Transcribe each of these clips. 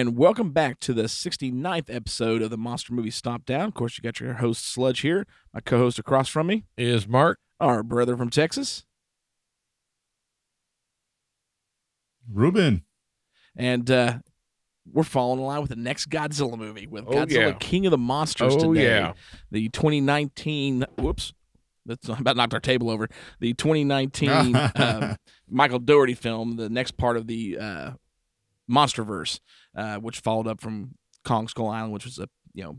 And welcome back to the 69th episode of the Monster Movie Stomp Down. Of course, you got your host Sludge here. My co-host across from me, Is Mark? our brother from Texas, Ruben. and uh, we're following along with the next Godzilla movie with Oh, Godzilla yeah. King of the Monsters Oh, today. yeah. The 2019. Whoops. That's about knocked our table over. The 2019 um, Michael Dougherty film, the next part of the uh, MonsterVerse, uh, which followed up from Kong Skull Island, which was a you know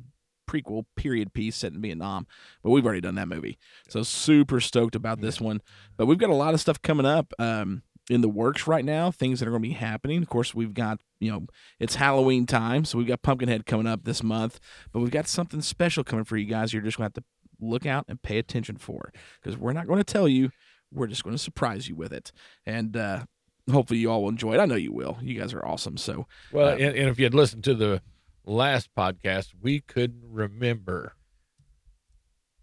prequel period piece set in Vietnam. But we've already done that movie, so super stoked about this one. But we've got a lot of stuff coming up um, in the works right now. Things that are going to be happening. Of course, we've got you know it's Halloween time, so we've got Pumpkinhead coming up this month. But we've got something special coming for you guys. You're just going to have to look out and pay attention for because we're not going to tell you. We're just going to surprise you with it, and uh, hopefully you all will enjoy it. I know you will. You guys are awesome. So Well, Uh, and, and if you had listened to the last podcast, we couldn't remember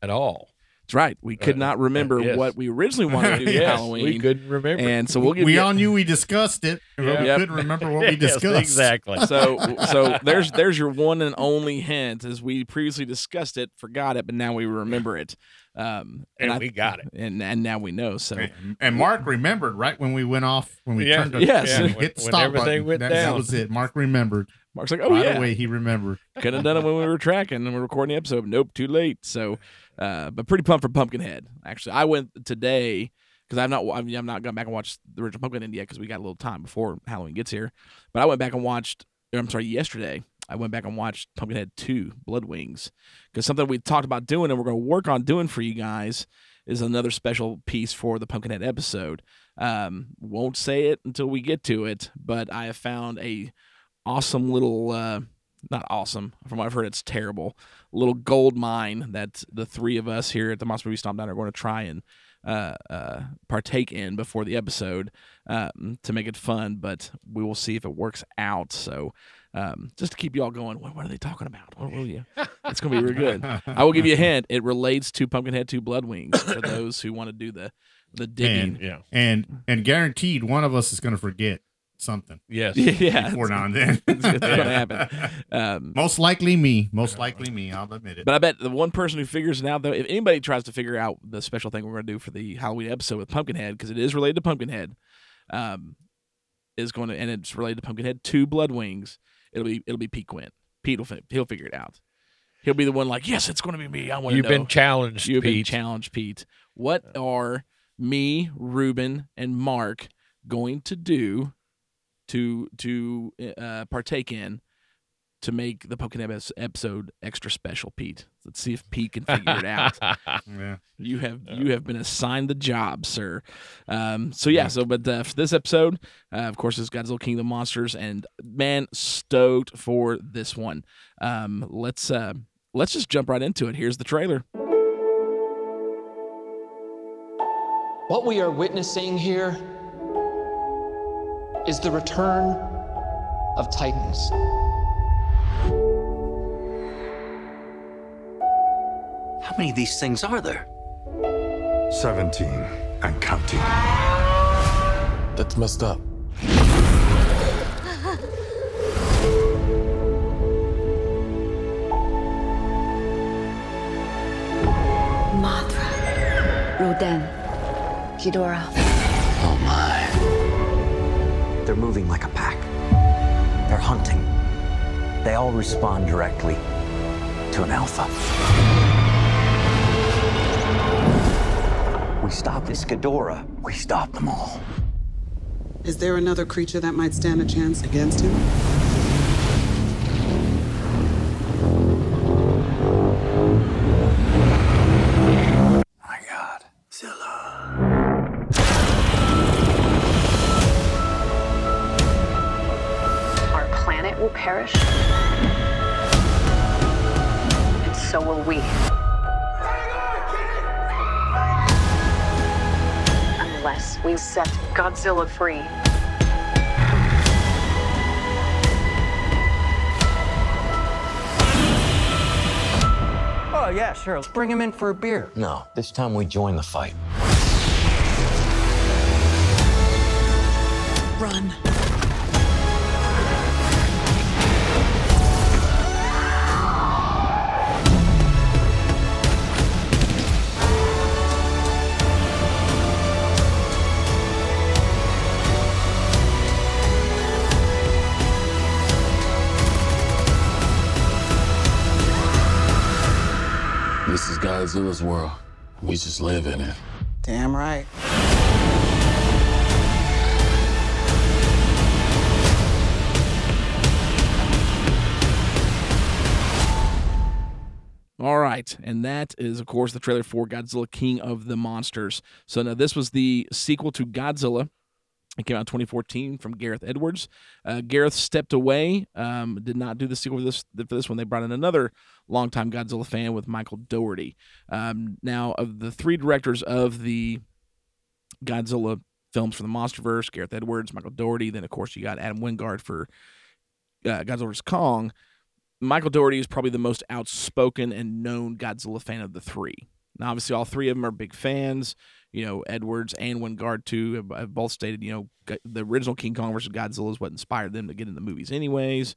at all. That's right. We could Uh, not remember yes. what we originally wanted to do for Yes, Halloween, We couldn't remember. and so we'll give we you. all knew we discussed it, but we Yep. couldn't remember what we Yes, discussed. exactly. so so there's there's your one and only hint as we previously discussed it forgot it but now we remember it um And I- we got it. and and now we know so And, and Mark remembered right when we went off when we Yeah, turned the, yes. when we When- hit the when stop everything button. went that, that was it. Mark remembered. mark's like oh right yeah away he remembered. could have done it when we were tracking and we're recording the episode nope too late so uh but pretty pumped for pumpkinhead actually. I went today because I'm not I mean, i've not gone back and watched the original pumpkinhead yet because we got a little time before halloween gets here. But i went back and watched i'm sorry yesterday i went back and watched pumpkinhead 2 blood wings because something we talked about doing and we're going to work on doing for you guys is another special piece for the pumpkinhead episode. Um won't say it until we get to it but i have found a awesome little uh not awesome. From what I've heard, it's terrible. Little gold mine that the three of us here at the Monster Movie Stomp Down are going to try and uh, uh, partake in before the episode um, to make it fun. But we will see if it works out. So um, just to keep you all going, what, what are they talking about? What will you? It's going to be real good. I will give you a hint. It relates to Pumpkinhead Two Blood Wings for those who want to do the the digging. And Yeah. and and guaranteed one of us is going to forget something Yes. yeah, before now and then. it's, it's going to happen. Um, Most likely me. Most likely me. I'll admit it. But I bet the one person who figures it out, though, if anybody tries to figure out the special thing we're going to do for the Halloween episode with Pumpkinhead, because it is related to Pumpkinhead, um, is going to, and it's related to Pumpkinhead Two Blood Wings. It'll be it'll be Pete Quint. Pete will he'll figure it out. He'll be the one like, yes, it's going to be me. I want to You've know. been challenged, You've been Pete. challenged, Pete. What are me, Ruben, and Mark going to do to to uh, partake in to make the Pokemon epis- episode extra special, Pete? Let's see if Pete can figure it out. yeah. You have you have been assigned the job, sir. Um, so yeah, so but uh, for this episode, uh, of course, it's Godzilla King of the Monsters, and man, stoked for this one. Um, let's uh, let's just jump right into it. Here's the trailer. What we are witnessing here is the return of Titans. How many of these things are there? 17 and counting. That's messed up. Mothra, Rodan, Ghidorah. Oh my. They're moving like a pack. They're hunting. They all respond directly to an alpha. We stop this Ghidorah, we stop them all. Is there another creature that might stand a chance against him? Godzilla free. Oh, yeah, sure. Let's bring him in for a beer. No, this time we join the fight. This world. We just live in it. Damn right. All right, and that is, of course, the trailer for Godzilla King of the Monsters. So now this was the sequel to Godzilla. It came out in 2014 from Gareth Edwards. Uh, Gareth stepped away, um, did not do the sequel for this for this one. They brought in another longtime Godzilla fan with Michael Dougherty. Um, now, of the three directors of the Godzilla films for the MonsterVerse, Gareth Edwards, Michael Dougherty, then of course you got Adam Wingard for uh, Godzilla vs Kong. Michael Dougherty is probably the most outspoken and known Godzilla fan of the three. Now, obviously, all three of them are big fans. You know, Edwards and Wingard too have, have both stated, you know, the original King Kong versus Godzilla is what inspired them to get in the movies, anyways.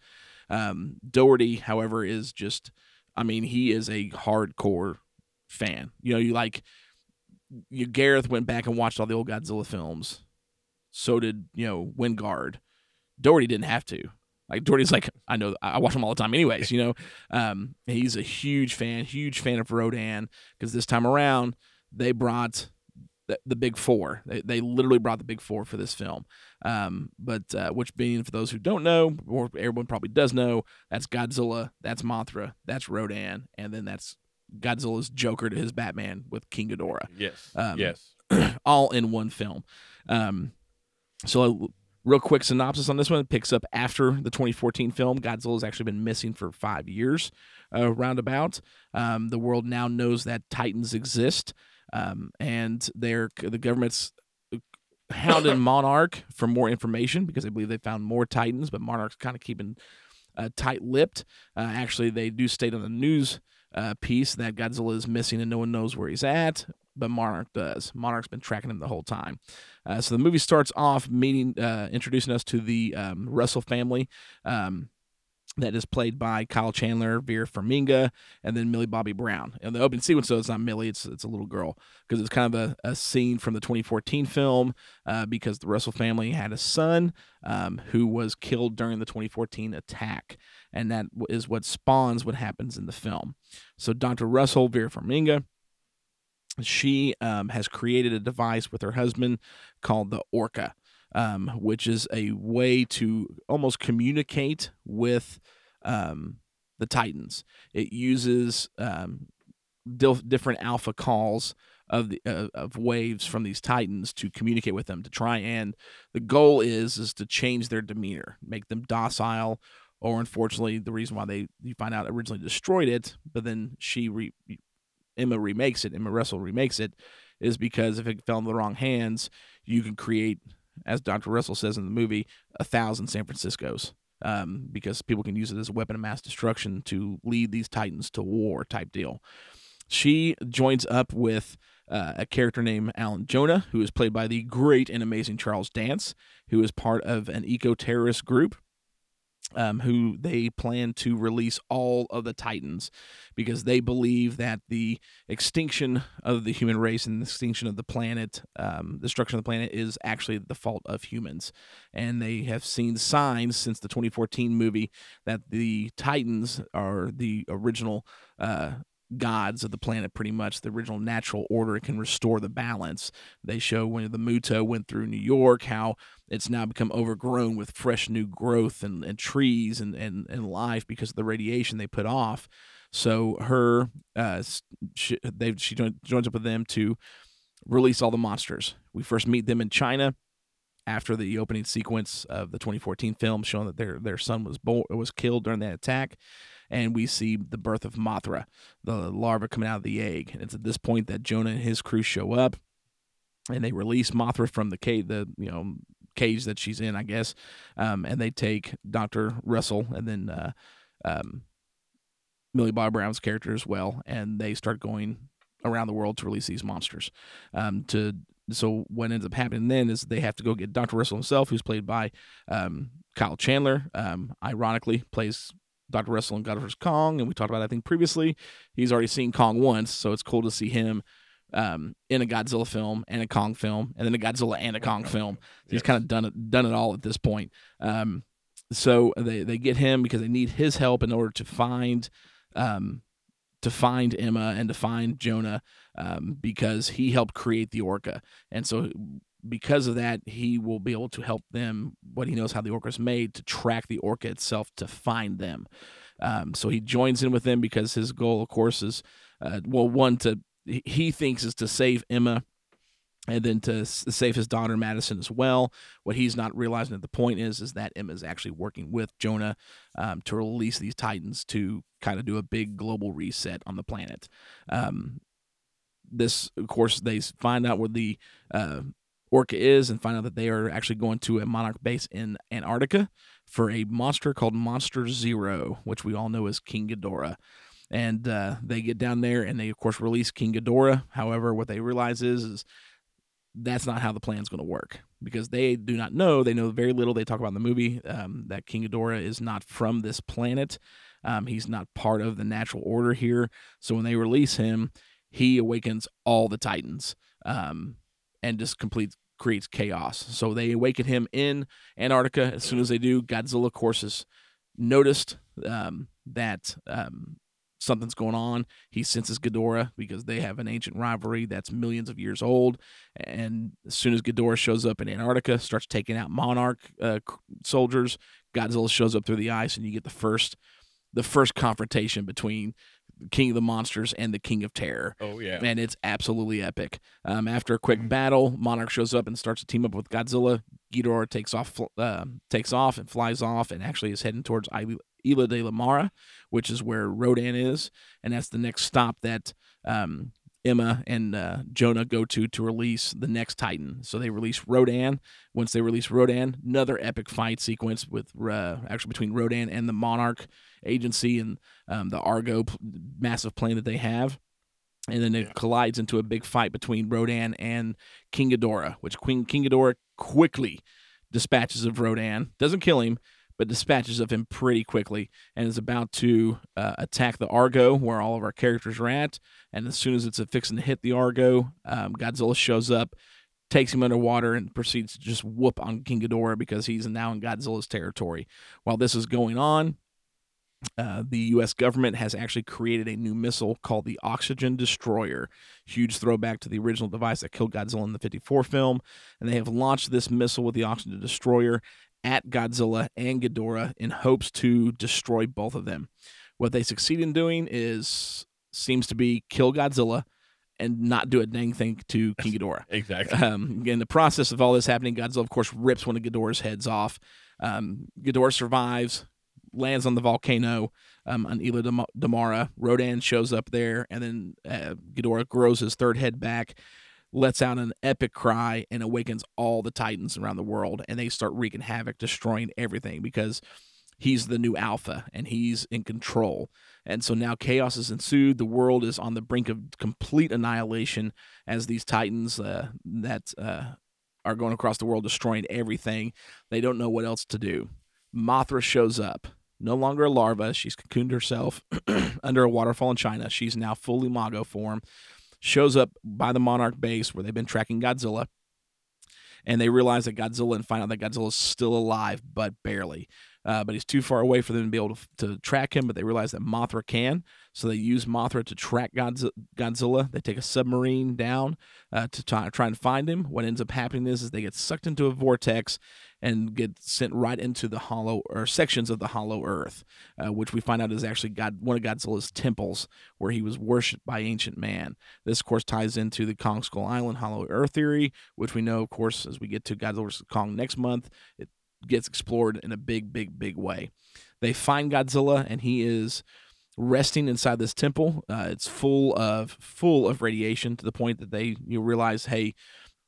Um, Dougherty, however, is just, I mean, he is a hardcore fan. You know, you like, you Gareth went back and watched all the old Godzilla films. So did you know Wingard. Dougherty didn't have to. Like Dougherty's like, I know I watch him all the time, anyways. You know, um, he's a huge fan, huge fan of Rodan because this time around they brought the, the big four. They, they literally brought the big four for this film. Um, but uh, which being for those who don't know, or everyone probably does know, that's Godzilla, that's Mothra, that's Rodan, and then that's Godzilla's Joker to his Batman with King Ghidorah Yes. Um, yes. all in one film. Um, so, a real quick synopsis on this one it picks up after the 2014 film. Godzilla has actually been missing for five years, uh, roundabout. Um, the world now knows that Titans exist, um, and they're the government's hounding Monarch for more information because they believe they found more Titans, but Monarch's kind of keeping uh, tight-lipped. Uh, actually, they do state on the news uh, piece that Godzilla is missing and no one knows where he's at, but Monarch does. Monarch's been tracking him the whole time. Uh, so the movie starts off meeting, uh, introducing us to the um, Russell family. Um, that is played by Kyle Chandler, Vera Farmiga, and then Millie Bobby Brown. And the opening sequence, though, it's not Millie; it's it's a little girl because it's kind of a, a scene from the 2014 film uh, because the Russell family had a son um, who was killed during the 2014 attack, and that is what spawns what happens in the film. So Dr. Russell, Vera Farmiga, she um, has created a device with her husband called the Orca um, which is a way to almost communicate with um, the Titans. It uses um, different alpha calls of the uh, of waves from these Titans to communicate with them to try and the goal is is to change their demeanor, make them docile. Or unfortunately, the reason why they you find out originally destroyed it, but then she re, Emma remakes it, Emma Russell remakes it, is because if it fell in the wrong hands, you can create as Dr. Russell says in the movie, a thousand San Franciscos. Um, because people can use it as a weapon of mass destruction to lead these titans to war type deal. She joins up with uh, a character named Alan Jonah, who is played by the great and amazing Charles Dance, who is part of an eco terrorist group um, who they plan to release all of the Titans because they believe that the extinction of the human race and the extinction of the planet, um, destruction of the planet, is actually the fault of humans. And they have seen signs since the 2014 movie that the Titans are the original. Uh, gods of the planet pretty much the original natural order can restore the balance. They show when the muto went through new york how it's now become overgrown with fresh new growth and, and trees and, and, and life because of the radiation they put off. So her uh she, they she joins, up with them to release all the monsters. We first meet them in china after the opening sequence of the 2014 film showing that their their son was born was killed during that attack and we see the birth of Mothra, the larva coming out of the egg. And it's at this point that Jonah and his crew show up, and they release Mothra from the cage, the you know cage that she's in, I guess, um, and they take Doctor Russell and then uh, um, Millie Bobby Brown's character as well, and they start going around the world to release these monsters. Um, to so what ends up happening then is they have to go get Dr. Russell himself, who's played by um, Kyle Chandler. Um, ironically, plays Dr. Russell in God vs Kong, and we talked about I think previously. He's already seen Kong once, so it's cool to see him um, in a Godzilla film and a Kong film, and then a Godzilla and a Kong film. He's kind of done it done it all at this point. Um, so they they get him because they need his help in order to find um, to find Emma and to find Jonah um, because he helped create the orca, and so because of that, he will be able to help them what he knows how the orca is made to track the orca itself to find them. Um, so he joins in with them because his goal, of course, is uh, well, one to he thinks is to save Emma and then to save his daughter Madison as well. What he's not realizing at the point is is that Emma is actually working with Jonah um, to release these Titans to kind of do a big global reset on the planet. Um, this, of course, they find out where the uh, Orca is and find out that they are actually going to a Monarch base in Antarctica for a monster called Monster Zero, which we all know as King Ghidorah and uh, they get down there and they of course release King Ghidorah. However, what they realize is, is that's not how the plan's going to work because they do not know. They know very little. They talk about in the movie um, that King Ghidorah is not from this planet. Um, he's not part of the natural order here. So when they release him, he awakens all the Titans um, and just complete creates chaos. So they awaken him in Antarctica. As soon as they do, Godzilla, of course, is noticed um, that um, something's going on. He senses Ghidorah because they have an ancient rivalry that's millions of years old. And as soon as Ghidorah shows up in Antarctica, starts taking out Monarch uh, soldiers, Godzilla shows up through the ice, and you get the first the first confrontation between King of the Monsters and the King of Terror. Oh, yeah. and it's absolutely epic. Um, after a quick battle, Monarch shows up and starts to team up with Godzilla. Ghidorah takes off, uh, takes off and flies off, and actually is heading towards Isla Isla de la Mara, which is where Rodan is, and that's the next stop that um, Emma and uh, Jonah go to to release the next Titan. So they release Rodan. Once they release Rodan, another epic fight sequence with uh, actually between Rodan and the Monarch agency and um, the Argo p- massive plane that they have. And then it collides into a big fight between Rodan and King Ghidorah, which Queen King Ghidorah quickly dispatches of Rodan. Doesn't kill him, but dispatches of him pretty quickly and is about to uh, attack the Argo where all of our characters are at. And as soon as it's fixing to hit the Argo, um, Godzilla shows up, takes him underwater, and proceeds to just whoop on King Ghidorah because he's now in Godzilla's territory. While this is going on, uh, the U.S. government has actually created a new missile called the Oxygen Destroyer. Huge throwback to the original device that killed Godzilla in the 54 film. And they have launched this missile with the Oxygen Destroyer at Godzilla and Ghidorah in hopes to destroy both of them. What they succeed in doing is seems to be kill Godzilla and not do a dang thing to King Ghidorah. Exactly. Um, in the process of all this happening, Godzilla, of course, rips one of Ghidorah's heads off. Um, Ghidorah survives, lands on the volcano um, on Isla de, Ma- de Mara. Rodan shows up there, and then uh, Ghidorah grows his third head back, lets out an epic cry, and awakens all the Titans around the world, and they start wreaking havoc, destroying everything because he's the new alpha and he's in control. And so now chaos has ensued. The world is on the brink of complete annihilation as these titans uh, that uh, are going across the world destroying everything. They don't know what else to do. Mothra shows up. No longer a larva. She's cocooned herself under a waterfall in China. She's now fully imago form. Shows up by the Monarch base where they've been tracking Godzilla and they realize that Godzilla and find out that Godzilla is still alive, but barely. Uh, but he's too far away for them to be able to, to track him. But they realize that Mothra can, so they use Mothra to track Godzilla. They take a submarine down uh, to try, try and find him. What ends up happening is, is they get sucked into a vortex and get sent right into the hollow or sections of the hollow earth, uh, which we find out is actually God one of Godzilla's temples where he was worshipped by ancient man. This, of course, ties into the Kong Skull Island hollow earth theory, which we know, of course, as we get to Godzilla vs. Kong next month, it gets explored in a big, big, big way. They find Godzilla, and he is resting inside this temple. Uh, it's full of full of radiation to the point that they you realize, hey,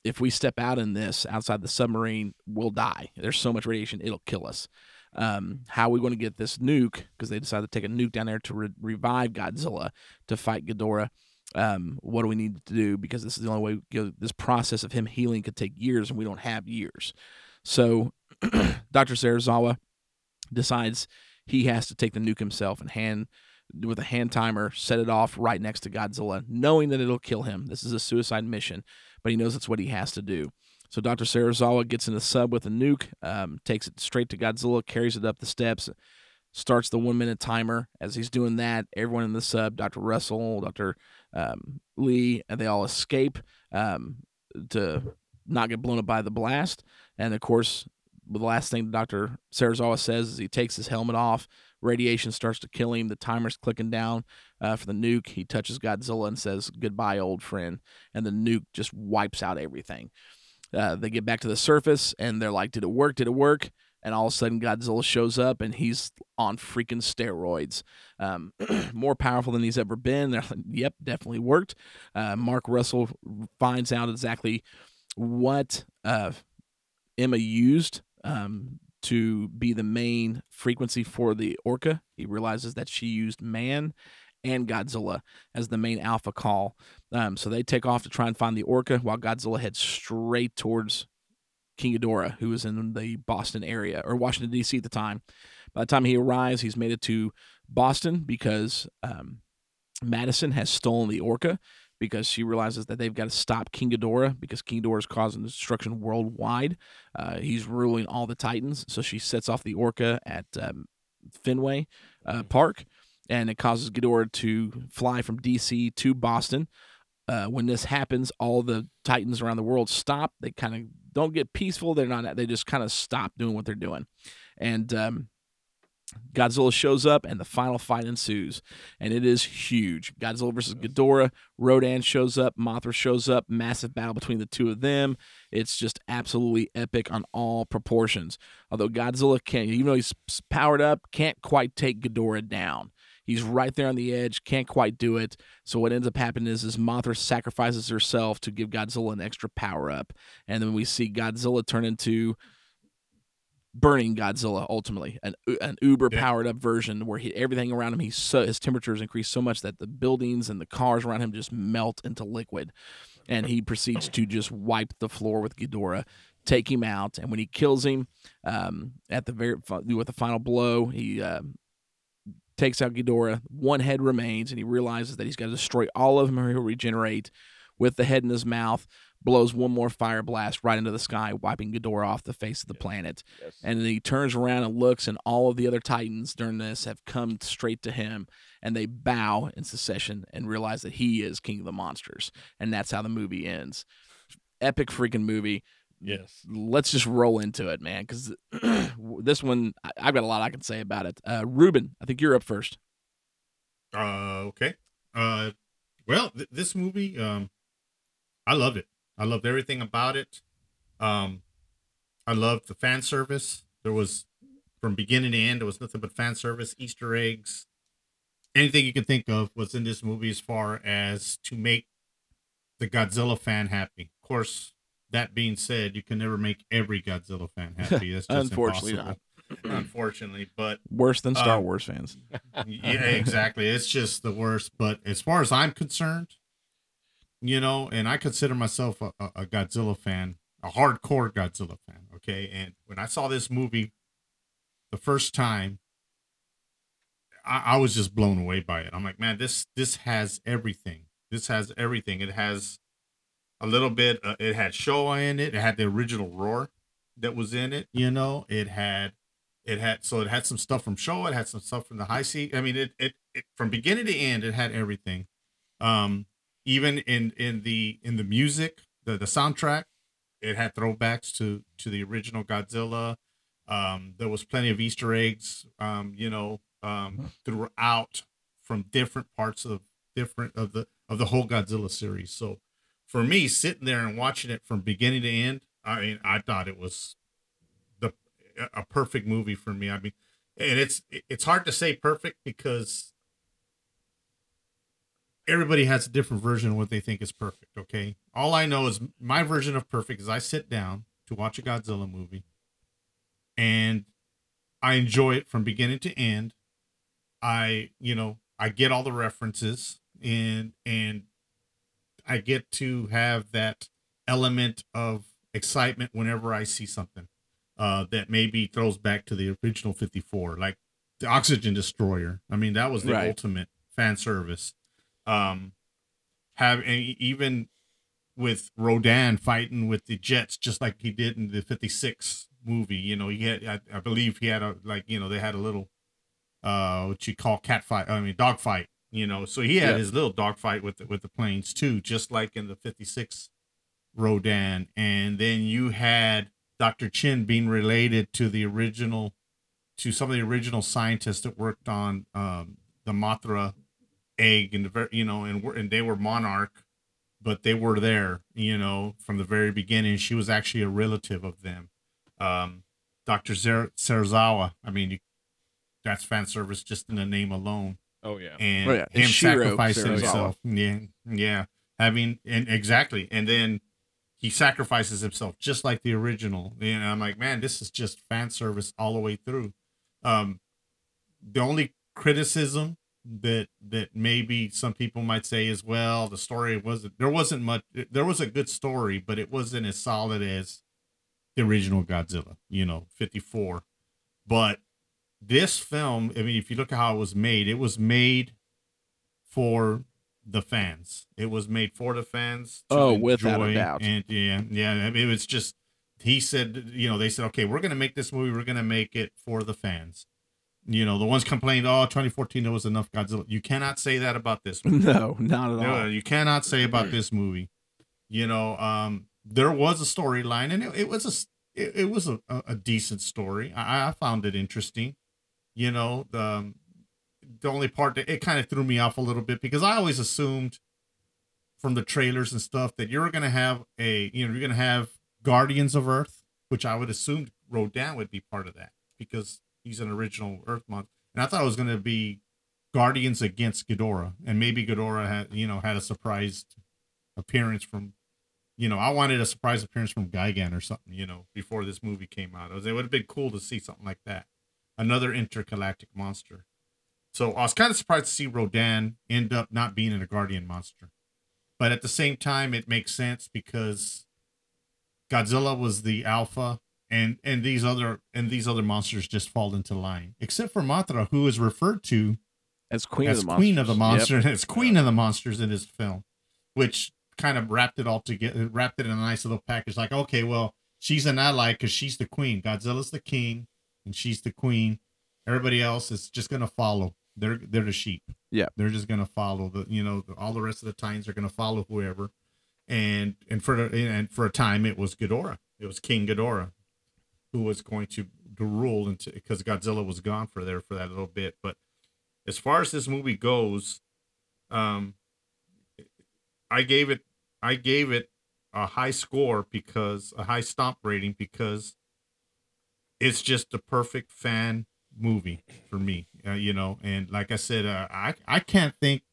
if we step out in this outside the submarine, we'll die. There's so much radiation, it'll kill us. Um, how are we going to get this nuke? Because they decided to take a nuke down there to re- revive Godzilla to fight Ghidorah. Um, what do we need to do? Because this is the only way. This process of him healing could take years, and we don't have years. So, Dr. Serizawa decides he has to take the nuke himself and hand with a hand timer set it off right next to Godzilla, knowing that it'll kill him. This is a suicide mission, but he knows it's what he has to do. So Dr. Serizawa gets in the sub with a nuke, um, takes it straight to Godzilla, carries it up the steps, starts the one minute timer. As he's doing that, everyone in the sub, Dr. Russell, Dr. Um, Lee, and they all escape um, to not get blown up by the blast. And of course, the last thing Dr. Serizawa says is he takes his helmet off. Radiation starts to kill him. The timer's clicking down uh, for the nuke. He touches Godzilla and says, Goodbye, old friend. And the nuke just wipes out everything. Uh, they get back to the surface and they're like, Did it work? Did it work? And all of a sudden, Godzilla shows up and he's on freaking steroids. Um, more powerful than he's ever been. They're like, yep, definitely worked. Uh, Mark Russell finds out exactly what uh, Emma used um, to be the main frequency for the orca. He realizes that she used man and Godzilla as the main alpha call. Um, so they take off to try and find the orca while Godzilla heads straight towards King Ghidorah, who is in the Boston area or Washington, D.C. at the time. By the time he arrives, he's made it to Boston because um, Madison has stolen the orca because she realizes that they've got to stop King Ghidorah because King Ghidorah is causing destruction worldwide. Uh, he's ruling all the Titans, so she sets off the Orca at um, Fenway uh, Park, and it causes Ghidorah to fly from DC to Boston. Uh, when this happens, all the Titans around the world stop. They kind of don't get peaceful. They're not. They just kind of stop doing what they're doing, and um, Godzilla shows up and the final fight ensues, and it is huge. Godzilla versus Ghidorah. Rodan shows up, Mothra shows up, massive battle between the two of them. It's just absolutely epic on all proportions. Although Godzilla can't, even though he's powered up, can't quite take Ghidorah down. He's right there on the edge, can't quite do it. So what ends up happening is, is Mothra sacrifices herself to give Godzilla an extra power up, and then we see Godzilla turn into burning Godzilla ultimately, an an uber powered up version where he, everything around him he's so his temperatures increase so much that the buildings and the cars around him just melt into liquid, and he proceeds to just wipe the floor with Ghidorah, take him out, and when he kills him, um, at the very with the final blow, he. Uh, takes out Ghidorah. One head remains, and he realizes that he's got to destroy all of them or he'll regenerate. With the head in his mouth, blows one more fire blast right into the sky, wiping Ghidorah off the face of the planet. And then he turns around and looks, and all of the other Titans during this have come straight to him, and they bow in succession and realize that he is King of the Monsters. And that's how the movie ends. Epic freaking movie. Yes. Let's just roll into it, man, because this one, I- I've got a lot I can say about it. Uh, Ruben, I think you're up first. Uh, okay. Uh, well, th- this movie, um, I loved it. I loved everything about it. Um, I loved the fan service. There was, from beginning to end, there was nothing but fan service, Easter eggs, anything you can think of was in this movie as far as to make the Godzilla fan happy. Of course, that being said, you can never make every Godzilla fan happy. That's just Unfortunately impossible. Unfortunately, but Worse than Star Um, Wars fans. yeah, exactly. It's just the worst. But as far as I'm concerned, you know, and I consider myself a, a, Godzilla fan, a hardcore Godzilla fan. Okay. And when I saw this movie the first time, I, I was just blown away by it. I'm like, man, this this has everything. This has everything. It has a little bit. Uh, it had Showa in it. It had the original Roar that was in it. You know, it had it had so it had some stuff from Showa. It had some stuff from the Heisei. I mean, it it, it from beginning to end, it had everything. Um, even in in the in the music, the the soundtrack, it had throwbacks to to the original Godzilla. Um, there was plenty of Easter eggs. Um, you know, um, throughout from different parts of different of the of the whole Godzilla series. So for me, sitting there and watching it from beginning to end, I mean, I thought it was the a perfect movie for me. I mean, and it's it's hard to say perfect because everybody has a different version of what they think is perfect. Okay, all I know is my version of perfect is I sit down to watch a Godzilla movie, and I enjoy it from beginning to end. I, you know, I get all the references and and I get to have that element of excitement whenever I see something uh, that maybe throws back to the original 54, like the Oxygen Destroyer. I mean, that was the Right. ultimate fan service. Um, have and even with Rodan fighting with the Jets, just like he did in the 56 movie. You know, he had, I, I believe he had a, like, you know, they had a little, uh, what you call cat fight, I mean, dog fight, you know, so he had Yeah. his little dog fight with the, with the planes too, just like in the 56 Rodan. And then you had Dr. Chin being related to the original, to some of the original scientists that worked on, um, the Mothra egg and you know and and they were monarch but they were there you know from the very beginning. She was actually a relative of them. Um dr Zer- Serizawa, i mean you, that's fan service just in the name alone. Oh yeah. and Oh, yeah. him Shiro sacrificing Serizawa. himself. Yeah yeah. Having and exactly. And then he sacrifices himself just like the original. And i'm like man this is just fan service all the way through. Um the only criticism that that maybe some people might say as well the story wasn't there wasn't much there was a good story but it wasn't as solid as the original godzilla you know 54 but this film i mean if you look at how it was made it was made for the fans. It was made for the fans to Oh, without a doubt. and yeah yeah I mean, it was just he said you know they said okay we're gonna make this movie we're gonna make it for the fans you know the ones complained oh 2014 there was enough godzilla you cannot say that about this movie. No, not at No, all. you cannot say about this movie. You know, um, there was a storyline, and it, it was a it, it was a, a, a decent story. I, I found it interesting. You know, the um, the only part that it kind of threw me off a little bit because I always assumed from the trailers and stuff that you're gonna have a you know you're gonna have Guardians of Earth, which I would assume Rodan would be part of that because he's an original Earth month, and I thought it was gonna be Guardians against Ghidorah, and maybe Ghidorah had you know had a surprise appearance from, you know, I wanted a surprise appearance from Gigan or something, you know, before this movie came out. It, was, it would have been cool to see something like that, another intergalactic monster. So I was kind of surprised to see Rodan end up not being in a Guardian monster, but at the same time, it makes sense because Godzilla was the alpha. And, and these other and these other monsters just fall into line, except for Mothra, who is referred to As queen as of the queen of the monsters. monster, Yep. as queen of the monsters in this film, which kind of wrapped it all together, wrapped it in a nice little package. Like, okay, well, she's an ally because she's the queen. Godzilla's the king, and she's the queen. Everybody else is just gonna follow. They're they're the sheep. Yeah. they're just gonna follow the. You know, all the rest of the Titans are gonna follow whoever. And and for and for a time, it was Ghidorah. It was King Ghidorah, who was going to to rule into because Godzilla was gone for there for that little bit, but as far as this movie goes, um, I gave it I gave it a high score because a high stomp rating because it's just a perfect fan movie for me. Uh, you know, and like I said, uh, I I can't think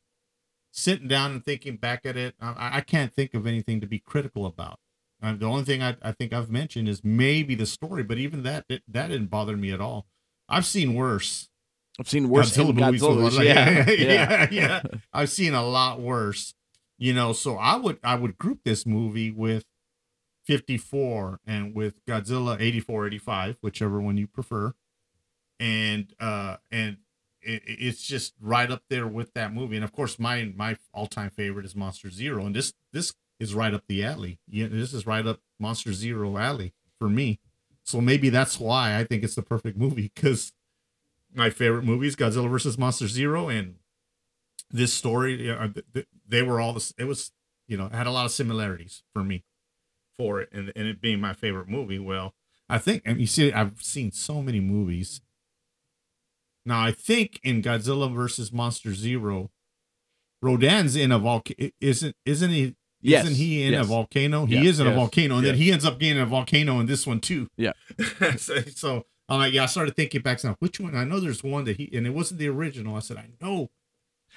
sitting down and thinking back at it. I, I can't think of anything to be critical about. Uh, the only thing I, I think I've mentioned is maybe the story, but even that it, that didn't bother me at all. I've seen worse. I've seen worse Godzilla movies Godzilla. like, yeah, yeah, yeah, yeah, I've seen a lot worse. You know, so I would I would group this movie with 54 and with Godzilla 84, 85, whichever one you prefer. And uh and it, it's just right up there with that movie. And of course, my my all time favorite is Monster Zero, and this this is right up the alley. Yeah, this is right up Monster Zero alley for me. So maybe that's why I think it's the perfect movie because my favorite movies, Godzilla versus Monster Zero, and this story, uh, th- th- they were all this. It was, you know, had a lot of similarities for me for it, and and it being my favorite movie. Well, I think, and you see, I've seen so many movies. Now, I think in Godzilla versus Monster Zero, Rodan's in a volcano. Isn't isn't he? Yes, Isn't he in a yes. volcano? He Yeah, is in a yes, volcano, and then yes. he ends up getting in a volcano in this one too. Yeah. so, so I'm like, yeah. I started thinking back now, which one? I know there's one that he, and it wasn't the original. I said, I know.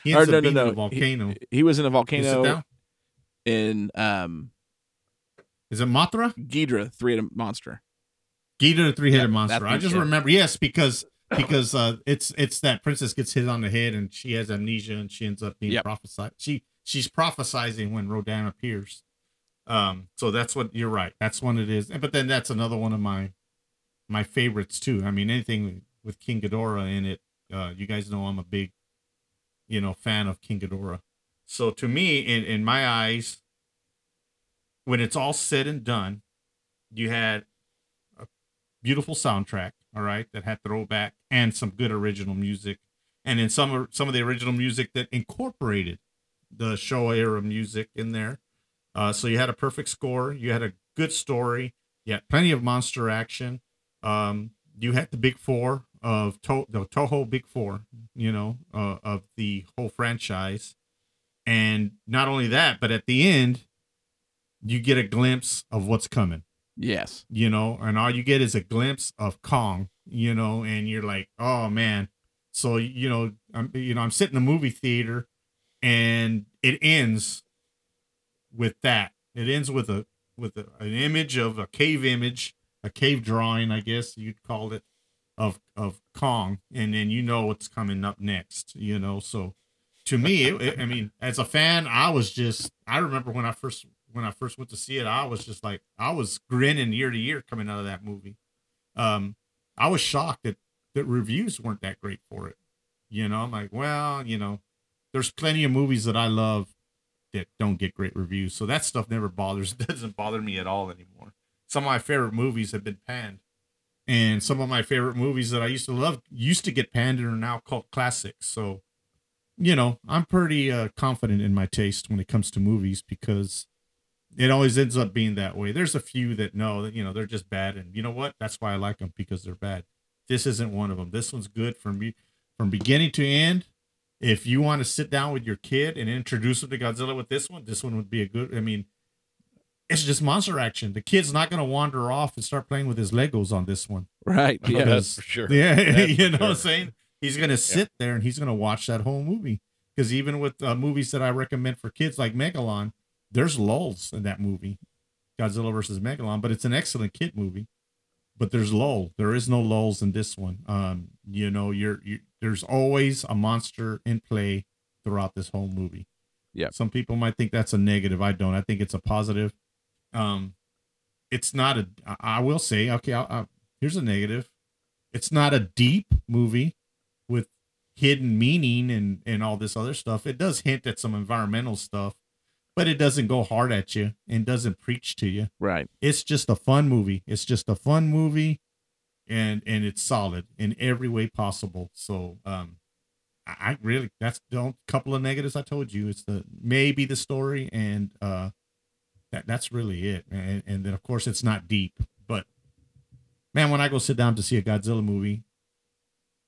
He Or ends no, up no, being in no. a volcano. He, he was in a volcano in um Is it Mothra? Ghidra, three-headed monster. Ghidorah the three-headed Yeah, monster. I just shit. remember, yes, because because uh, it's it's that princess gets hit on the head and she has amnesia and she ends up being Yep. prophesied. She she's prophesizing when Rodan appears. Um, so that's what you're right. That's one it is. But then that's another one of my my favorites too. I mean, anything with King Ghidorah in it. Uh, you guys know I'm a big, you know, fan of King Ghidorah. So to me, in in my eyes, when it's all said and done, you had a beautiful soundtrack, all right, that had throwback and some good original music, and then some some of the original music that incorporated the Showa era music in there. Uh, so you had a perfect score, you had a good story, you had plenty of monster action. Um, you had the big four of to- the Toho Big Four, you know, uh, of the whole franchise, and not only that, but at the end, you get a glimpse of what's coming Yes. you know, and all you get is a glimpse of Kong, you know, and you're like, oh man. So you know, I'm you know, I'm sitting in the movie theater, and it ends with that. It ends with a with a, an image of a cave image, a cave drawing, I guess you'd call it, of of Kong, and then you know what's coming up next, you know. So to me, it, I mean, as a fan, I was just I remember when I first when I first went to see it, I was just like I was grinning year to year coming out of that movie. Um, I was shocked that that reviews weren't that great for it. You know, I'm like, well, you know, there's plenty of movies that I love that don't get great reviews, so that stuff never bothers doesn't bother me at all anymore. Some of my favorite movies have been panned, and some of my favorite movies that I used to love used to get panned and are now cult classics. So, you know, I'm pretty uh, confident in my taste when it comes to movies because it always ends up being that way. There's a few that know that you know they're just bad, and you know what? That's why I like them because they're bad. This isn't one of them. This one's good from me from beginning to end. If you want to sit down with your kid and introduce them to Godzilla with this one, this one would be a good. I mean, it's just monster action. The kid's not going to wander off and start playing with his Legos on this one. Right. Yeah. Yeah, that's for sure. Yeah, That's you for know what I'm saying? He's gonna sit there and he's gonna watch that whole movie. Because even with uh, movies that I recommend for kids like Megalon, there's lulls in that movie, Godzilla versus Megalon, but it's an excellent kid movie. But there's lull. There is no lulls in this one. Um, you know, you're you, there's always a monster in play throughout this whole movie. Yeah. Some people might think that's a negative. I don't. I think it's a positive. Um, it's not a. I will say, okay, I'll, I'll, here's a negative. It's not a deep movie with hidden meaning and and all this other stuff. It does hint at some environmental stuff, but it doesn't go hard at you and doesn't preach to you. Right. It's just a fun movie. It's just a fun movie, and and it's solid in every way possible. So um, I I really that's the couple of negatives I told you. It's the maybe the story and uh, that that's really it. And and then of course it's not deep, but man, when I go sit down to see a Godzilla movie,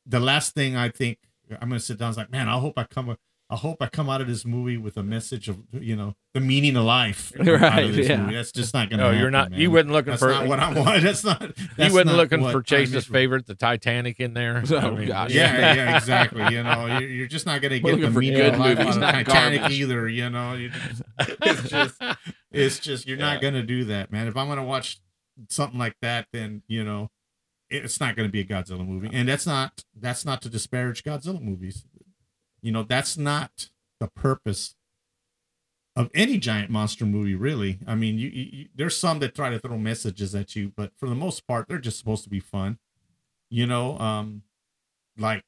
the last thing I think I'm gonna sit down is like, man, I hope I come. I hope I come out of this movie with a message of you know the meaning of life. out of Right, this yeah. movie. That's just not gonna. No, you're not- man. you wasn't looking That's for- not what I wanted. That's not. He that's wasn't not looking for Chase's favorite, the Titanic, in there. Oh, gosh. Yeah, yeah, exactly. You know, you're, you're just not gonna get the meaning good of life movies, out of Titanic garbage. either. You know, just- it's just, it's just you're not gonna do that, man. If I'm gonna watch something like that, then you know, it's not gonna be a Godzilla movie, and that's not that's not to disparage Godzilla movies. You know, that's not the purpose of any giant monster movie, really. I mean, you, you, there's some that try to throw messages at you, but for the most part, they're just supposed to be fun. You know, um, like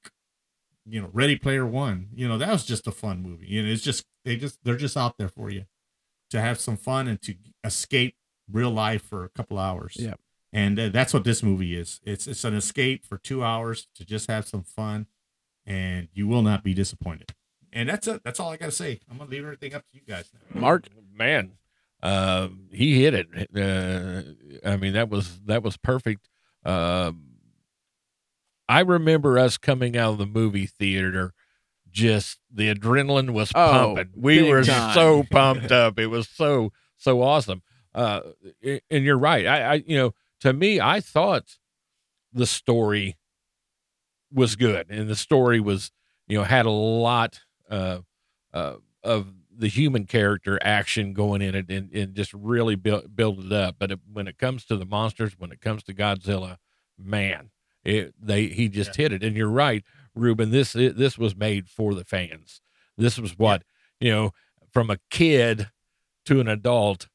you know, Ready Player One. You know, that was just a fun movie. You know, it's just they just they're just out there for you to have some fun and to escape real life for a couple hours. Yeah. And uh, that's what this movie is. It's it's an escape for two hours to just have some fun, and you will not be disappointed. And that's it. That's all I gotta say. I'm gonna leave everything up to you guys now. Mark. man, uh, he hit it. Uh, I mean, that was that was perfect. Um, I remember us coming out of the movie theater. Just the adrenaline was Oh, pumping. We were time. so pumped up. It was so so awesome. Uh, and you're right. I, I, you know, to me, I thought the story was good, and the story was, you know, had a lot uh, uh, of the human character action going in it and, and just really build build it up. But it, when it comes to the monsters, when it comes to Godzilla, man, it, they he just hit it. And you're right, Ruben. This it, this was made for the fans. This was what you know from a kid to an adult.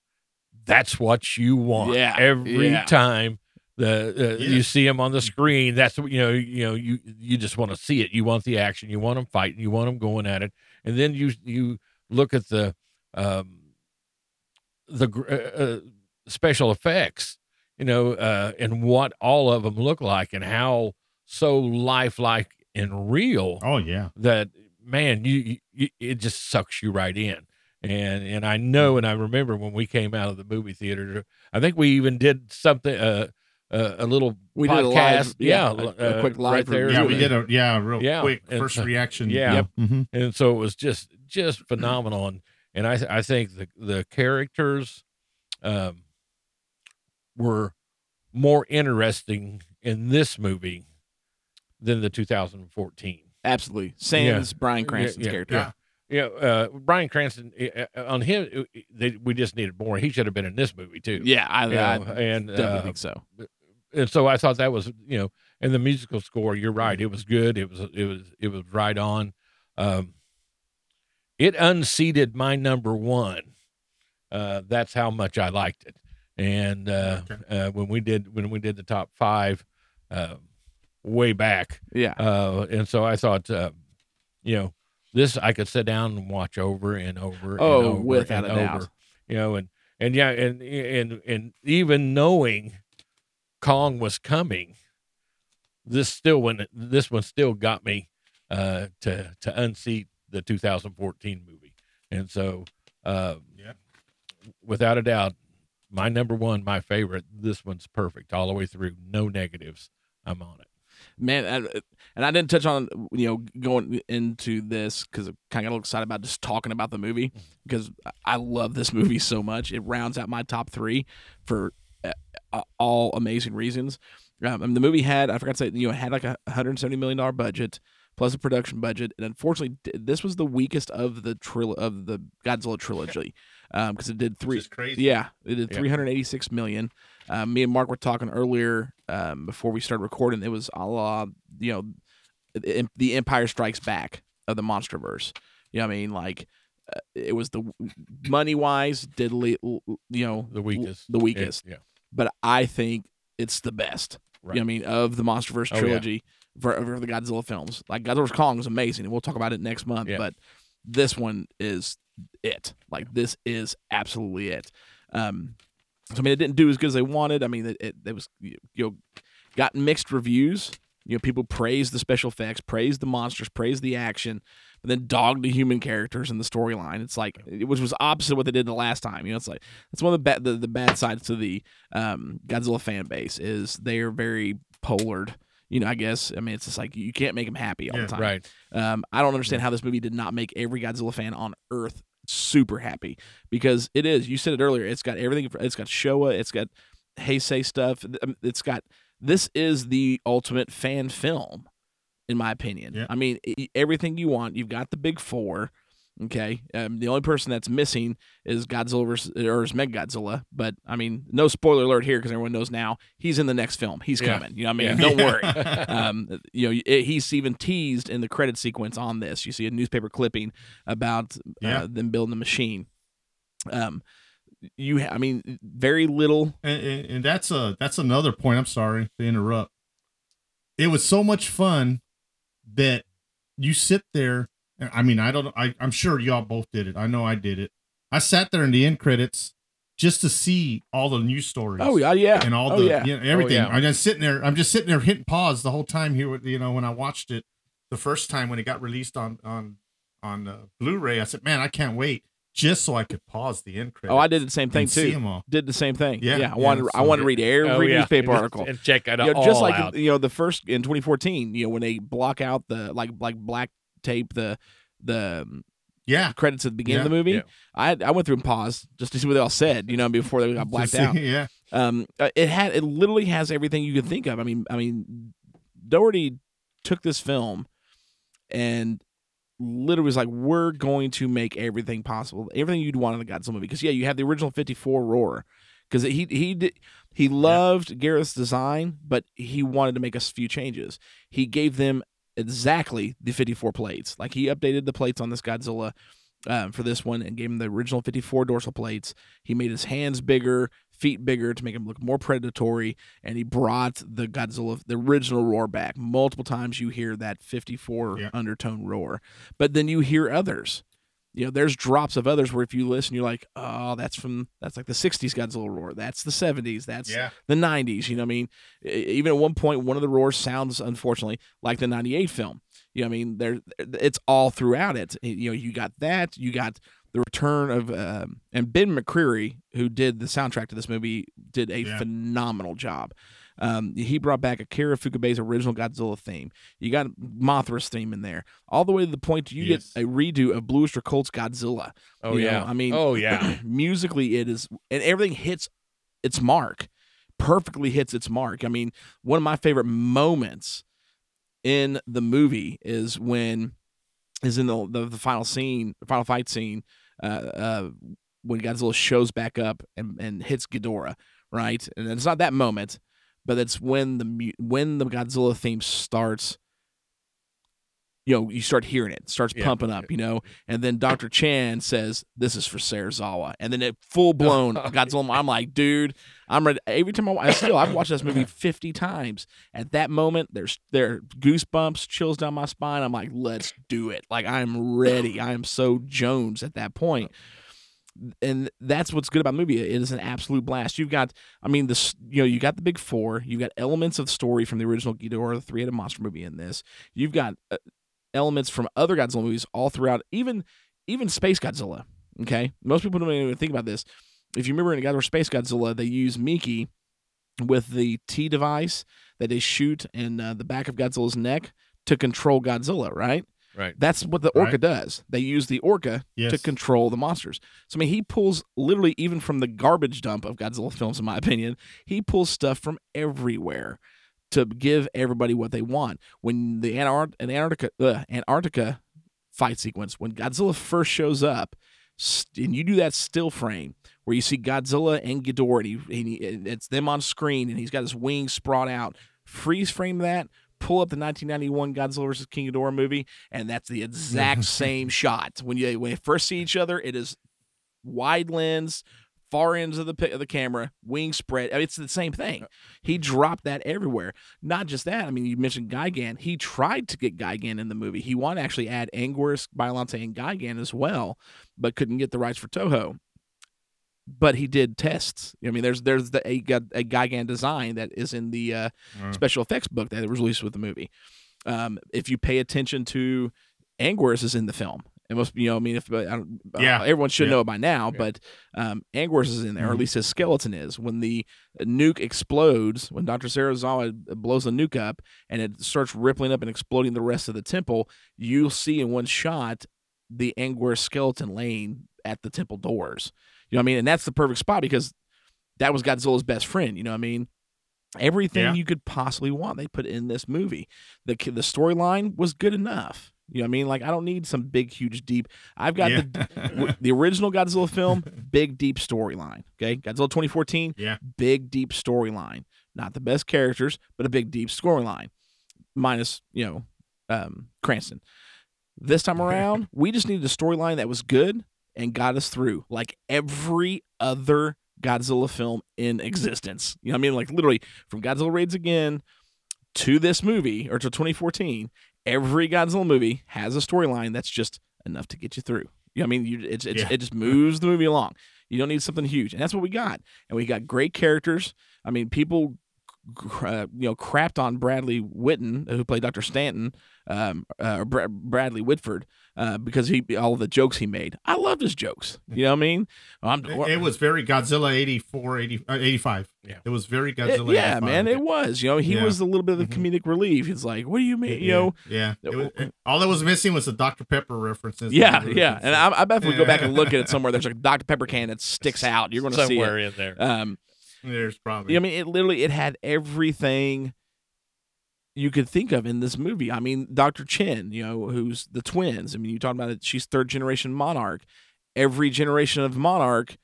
That's what you want. Yeah, every yeah. time the uh, Yeah. you see them on the screen. That's what you know. You know you you just want to see it. You want the action. You want them fighting. You want them going at it. And then you you look at the um the uh, uh, special effects. You know, uh, and what all of them look like, and how so lifelike and real Oh yeah. that man you, you it just sucks you right in and and i know and i remember when we came out of the movie theater i think we even did something uh, uh a little We podcast did a live- yeah, a- a uh, quick live right there. Yeah, we did a yeah real Yeah, quick and, first uh, reaction. yeah. Mhm. and so it was just just phenomenal and and i i think the the characters um were more interesting in this movie than the 2014 Absolutely. Sans Bryan Yeah, Cranston's yeah, character. yeah. Yeah, uh, Bryan Cranston uh, uh, on him, uh, they, we just needed more. He should have been in this movie too. Yeah, I, You I know, and definitely uh, think so. And so I thought that was you know, and the musical score. You're right. It was good. It was it was it was right on. Um, it unseated my number one. Uh, that's how much I liked it. And uh, uh, when we did when we did the top five, uh, way back, Yeah. uh, and so I thought, uh, you know, this I could sit down and watch over and over. Oh, and over without and a doubt. over, You know, and and yeah, and and and even knowing Kong was coming, this still when this one still got me uh, to to unseat the 2014 movie, and so uh, Yeah. without a doubt, my number one, my favorite. This one's perfect all the way through, no negatives. I'm on it. man I, and i didn't touch on you know going into this because i kind of got a little excited about just talking about the movie because i love this movie so much it rounds out my top three for all amazing reasons um, and the movie had i forgot to say you know had like a 170 million dollar budget plus a production budget and unfortunately this was the weakest of the tril- of the godzilla trilogy because it did three crazy. yeah it did Yeah. 386 million um, me and Mark were talking earlier um, before we started recording. It was a la, you know, the, the Empire Strikes Back of the MonsterVerse. You know what I mean? Like, uh, it was the money wise, did you know The weakest. the weakest. Yeah. But I think it's the best. You know I mean? Of the MonsterVerse Oh, yeah. trilogy for, for the Godzilla films. Like Godzilla vs Kong is amazing, and we'll talk about it next month. Yeah. But this one is it. Like this is absolutely it. Um, so I mean, it didn't do as good as they wanted. I mean, it, it, it was you know got mixed reviews. You know, people praised the special effects, praised the monsters, praised the action, but then dogged the human characters and the storyline. It's like which was opposite of what they did the last time. You know, it's like that's one of the bad the, the bad sides to the um, Godzilla fan base is they are very polared. You know, I guess I mean it's just like you can't make them happy all Yeah, the time. Right. Um, I don't understand how this movie did not make every Godzilla fan on Earth super happy because it is. You said it earlier. It's got everything. It's got Showa. It's got Heisei stuff. um, It's got. This is the ultimate fan film, in my opinion. Yeah. I mean, everything you want. You've got the big four. Okay. Um, the only person that's missing is Godzilla versus or is Mechagodzilla. But I mean, no spoiler alert here because everyone knows now he's in the next film. He's Yeah. coming. You know what I mean? Yeah. Don't worry. um, you know, it, he's even teased in the credit sequence on this. You see a newspaper clipping about uh, them building the machine. Um, you, I mean, very little. and, and, and that's a that's another point. I'm sorry to interrupt. It was so much fun that you sit there. and I mean, I don't. I, I'm sure y'all both did it. I know I did it. I sat there in the end credits just to see all the news stories. Oh yeah, yeah, and all oh, the yeah. you know, everything. yeah. I'm just sitting there. I'm just sitting there hitting pause the whole time here. With you know, when I watched it the first time when it got released on on on uh, Blu-ray, I said, "Man, I can't wait." Just so I could pause the end credits. Oh, I did the same thing and see too. 'em all. Did the same thing. Yeah, Yeah, I yeah, wanted. I so- wanted to read every Oh, yeah. newspaper article. and check it You know, all just like out. you know the first in 2014. You know when they block out the like like black tape the the um, Yeah, credits at the beginning of the movie. yeah. I I went through and paused just to see what they all said. You know before they got blacked Just- out. Yeah, Um, uh, it had it literally has everything you could think of. I mean, I mean, Dougherty took this film and literally was like, we're going to make everything possible, everything you'd want in a Godzilla movie. Because yeah, you have the original fifty four roar, because he he did, he loved Gareth's design, but he wanted to make a few changes. He gave them exactly the fifty four plates. Like he updated the plates on this Godzilla. Um, for this one and gave him the original 54 dorsal plates. He made his hands bigger, feet bigger to make him look more predatory, and he brought the Godzilla, the original roar back. Multiple times you hear that 54 Yeah. undertone roar, but then you hear others. You know, there's drops of others where if you listen, you're like, oh, that's from that's like the 60s Godzilla roar. That's the 70s. That's Yeah. the 90s. You know what I mean? Even at one point, one of the roars sounds, unfortunately, like the 98 film. You know I mean? There, it's all throughout it. You know, you got that. You got the return of um, and Bear McCreary, who did the soundtrack to this movie, did a Yeah. phenomenal job. Um, he brought back Akira Ifukube's original Godzilla theme. You got Mothra's theme in there, all the way to the point you Yes. get a redo of Blue Oyster Cult's Godzilla. Oh You know, yeah. I mean, oh yeah. musically it is, and everything hits its mark, perfectly hits its mark. I mean, one of my favorite moments in the movie is when is in the the, the final scene, the final fight scene, uh, uh, when Godzilla shows back up and, and hits Ghidorah, right? And it's not that moment, but it's when the when the Godzilla theme starts. You know, you start hearing it, it starts Yeah. pumping up, you know, and then Dr. Chen says, This is for Serizawa. And then it full blown Godzilla. I'm like, dude, I'm ready. Every time I, I still, I've watched this movie 50 times. At that moment, there's there are goosebumps, chills down my spine. I'm like, let's do it. Like, I'm ready. I am so Jones at that point. And that's what's good about the movie. It is an absolute blast. You've got, I mean, this, you know, you got the big four. You've got elements of the story from the original Ghidorah, the three-headed monster movie in this. You've got uh, elements from other Godzilla movies all throughout, even even Space Godzilla. Okay, most people don't even think about this. If you remember in Godzilla Space Godzilla, they use Miki with the T device that they shoot in uh, the back of Godzilla's neck to control Godzilla. Right. Right. That's what the orca Right. does. They use the orca to control the monsters. So I mean, he pulls literally even from the garbage dump of Godzilla films, in my opinion. He pulls stuff from everywhere to give everybody what they want. When the Antarct- Antarctica uh, Antarctica fight sequence, when Godzilla first shows up, st- and you do that still frame where you see Godzilla and Ghidorah, and, he, and, he, it's them on screen, and he's got his wings sprawled out. Freeze frame that. Pull up the 1991 Godzilla vs King Ghidorah movie, and that's the exact same shot. When you when you first see each other, it is wide lens, far ends of the of the camera, wing spread. I mean, it's the same thing. He dropped that everywhere. Not just that. I mean, you mentioned Gigan. He tried to get Gigan in the movie. He wanted to actually add Anguirus, Biolante, and Gigan as well, but couldn't get the rights for Toho. But he did tests. I mean, there's there's the a, a Gigan design that is in the uh, Mm. special effects book that was released with the movie. Um, if you pay attention to Anguirus is in the film. It must be, you know, I mean, if I don't, Yeah. uh, everyone should Yeah. know it by now, Yeah. but um, Anguirus is in there, or at Mhm. least his skeleton is. When the nuke explodes, when Dr. Serizawa blows the nuke up and it starts rippling up and exploding the rest of the temple, you'll see in one shot the Anguirus skeleton laying at the temple doors. You know what I mean? And that's the perfect spot because that was Godzilla's best friend. You know what I mean? Everything Yeah. you could possibly want, they put in this movie. The the storyline was good enough. You know what I mean? Like I don't need some big, huge, deep. I've got the the original Godzilla film, big, deep storyline. Okay, Godzilla 2014, Yeah. big, deep storyline. Not the best characters, but a big, deep storyline. Minus, you know, um, Cranston. This time around, we just needed a storyline that was good and got us through, like every other Godzilla film in existence. You know what I mean? Like literally from Godzilla Raids Again to this movie or to 2014, every Godzilla movie has a storyline that's just enough to get you through. You know I mean? You, it's, it's, Yeah. It just moves the movie along. You don't need something huge. And that's what we got. And we got great characters. I mean, people, uh, you know, crapped on Bradley Whitten, who played Dr. Stanton, um, uh, Bradley Whitford, uh, because he all of the jokes he made. I loved his jokes. You know what I mean? I'm, It, it was very Godzilla 84, 80, uh, 85. Yeah. It was very it- Godzilla yeah, 85. man, it was. You know, he Yeah. was a little bit of the Mhm. comedic relief. He's like, "What do you mean?" You yeah, know, yeah. It was- it- all that was missing was the Dr. Pepper references. yeah, yeah. And I, I bet if we go back and look at it somewhere, there's a Dr Pepper can that sticks out. You're going to see somewhere it. in there. Um, There's probably. I mean, it literally it had everything you could think of in this movie. I mean, Dr. Chen, you know, who's the twins. I mean, you talk about it, she's third generation monarch. Every generation of monarch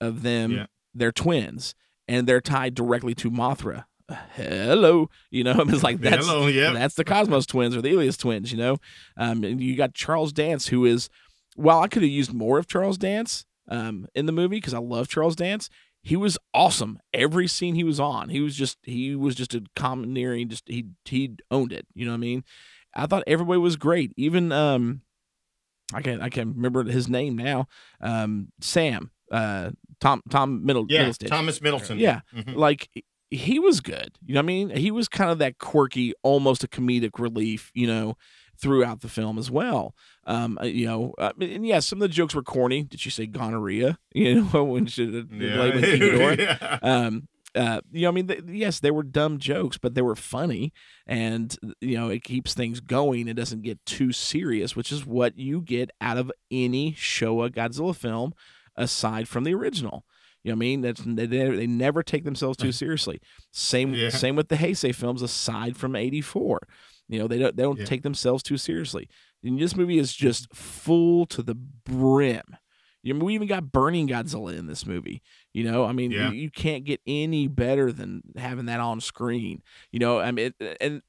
of them, Yeah. they're twins, and they're tied directly to Mothra. Hello, you know, it's like that's Hello, yep. that's the Cosmos twins or the Elias twins, you know. Um, and you got Charles Dance, who is, while I could have used more of Charles Dance um, in the movie because I love Charles Dance, he was awesome. Every scene he was on, he was just he was just a commandeering. Just he he owned it. You know what I mean? I thought everybody was great. Even um, I can't I can't remember his name now. Um, Sam, uh, Tom Tom Middle Yeah. Thomas Middleton. Yeah, Mhm. like he was good. You know what I mean? He was kind of that quirky, almost a comedic relief. You know, throughout the film as well. Um, uh, you know, uh, and yeah, some of the jokes were corny. Did she say gonorrhea? You know, when she Yeah. Ghidorah. Yeah. Um, uh, you know, I mean, th- yes, they were dumb jokes, but they were funny, and you know, it keeps things going. It doesn't get too serious, which is what you get out of any Showa Godzilla film, aside from the original. You know what I mean? That's they, they they never take themselves too seriously. Same Yeah. same with the Heisei films, aside from '84. You know, they don't they don't Yeah. take themselves too seriously. And this movie is just full to the brim. You know, we even got Burning Godzilla in this movie. You know, I mean, Yeah. you, you can't get any better than having that on screen. You know, I mean, it, and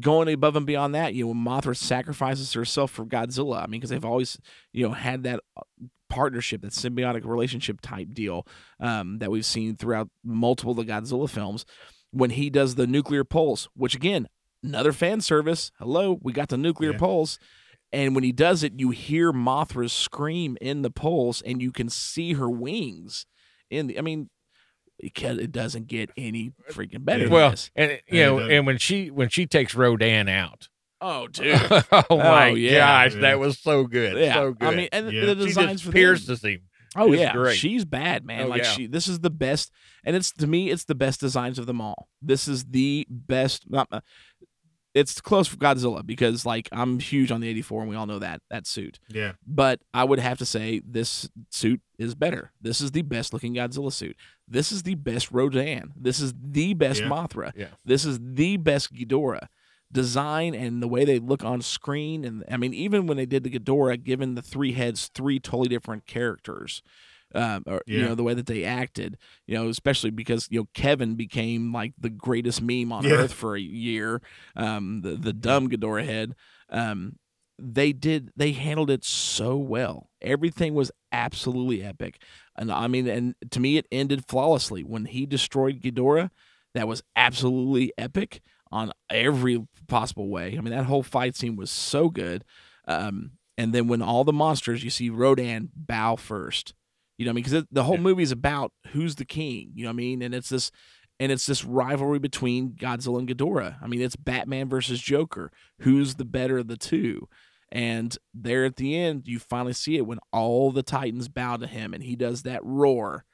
going above and beyond that, you know, when Mothra sacrifices herself for Godzilla. I mean, because they've always, you know, had that uh, partnership, that symbiotic relationship type deal um, that we've seen throughout multiple of the Godzilla films. When he does the nuclear pulse, which again, another fan service. Hello, we got the nuclear Yeah. pulse. And when he does it, you hear Mothra's scream in the pulse, and you can see her wings. In the, I mean, it, it doesn't get any freaking better. than Well, this. and you know, and when she when she takes Rodan out, oh, dude, oh my yeah. gosh, Yeah. that was so good, yeah. so good. I mean, and Yeah. the she designs just for them- pierces him. Oh It's yeah, great. she's bad, man. Oh, like yeah. she, this is the best, and it's to me, it's the best designs of them all. This is the best. Not, uh, it's close for Godzilla because like I'm huge on the '84, and we all know that that suit. Yeah. But I would have to say this suit is better. This is the best looking Godzilla suit. This is the best Rodan. This is the best Yeah. Mothra. Yeah. This is the best Ghidorah. Design and the way they look on screen, and I mean, even when they did the Ghidorah, given the three heads, three totally different characters, um, or you know the way that they acted, you know, especially because you know Kevin became like the greatest meme on Yeah. earth for a year, um, the the dumb Ghidorah head. Um, they did they handled it so well. Everything was absolutely epic, and I mean, and to me, it ended flawlessly when he destroyed Ghidorah. That was absolutely epic on every possible way. I mean, that whole fight scene was so good. Um, and then when all the monsters, you see Rodan bow first. You know what I mean? Because the whole movie is about who's the king. You know what I mean? And it's this, and it's this rivalry between Godzilla and Ghidorah. I mean, it's Batman versus Joker. Who's the better of the two? And there at the end, you finally see it when all the Titans bow to him, and he does that roar,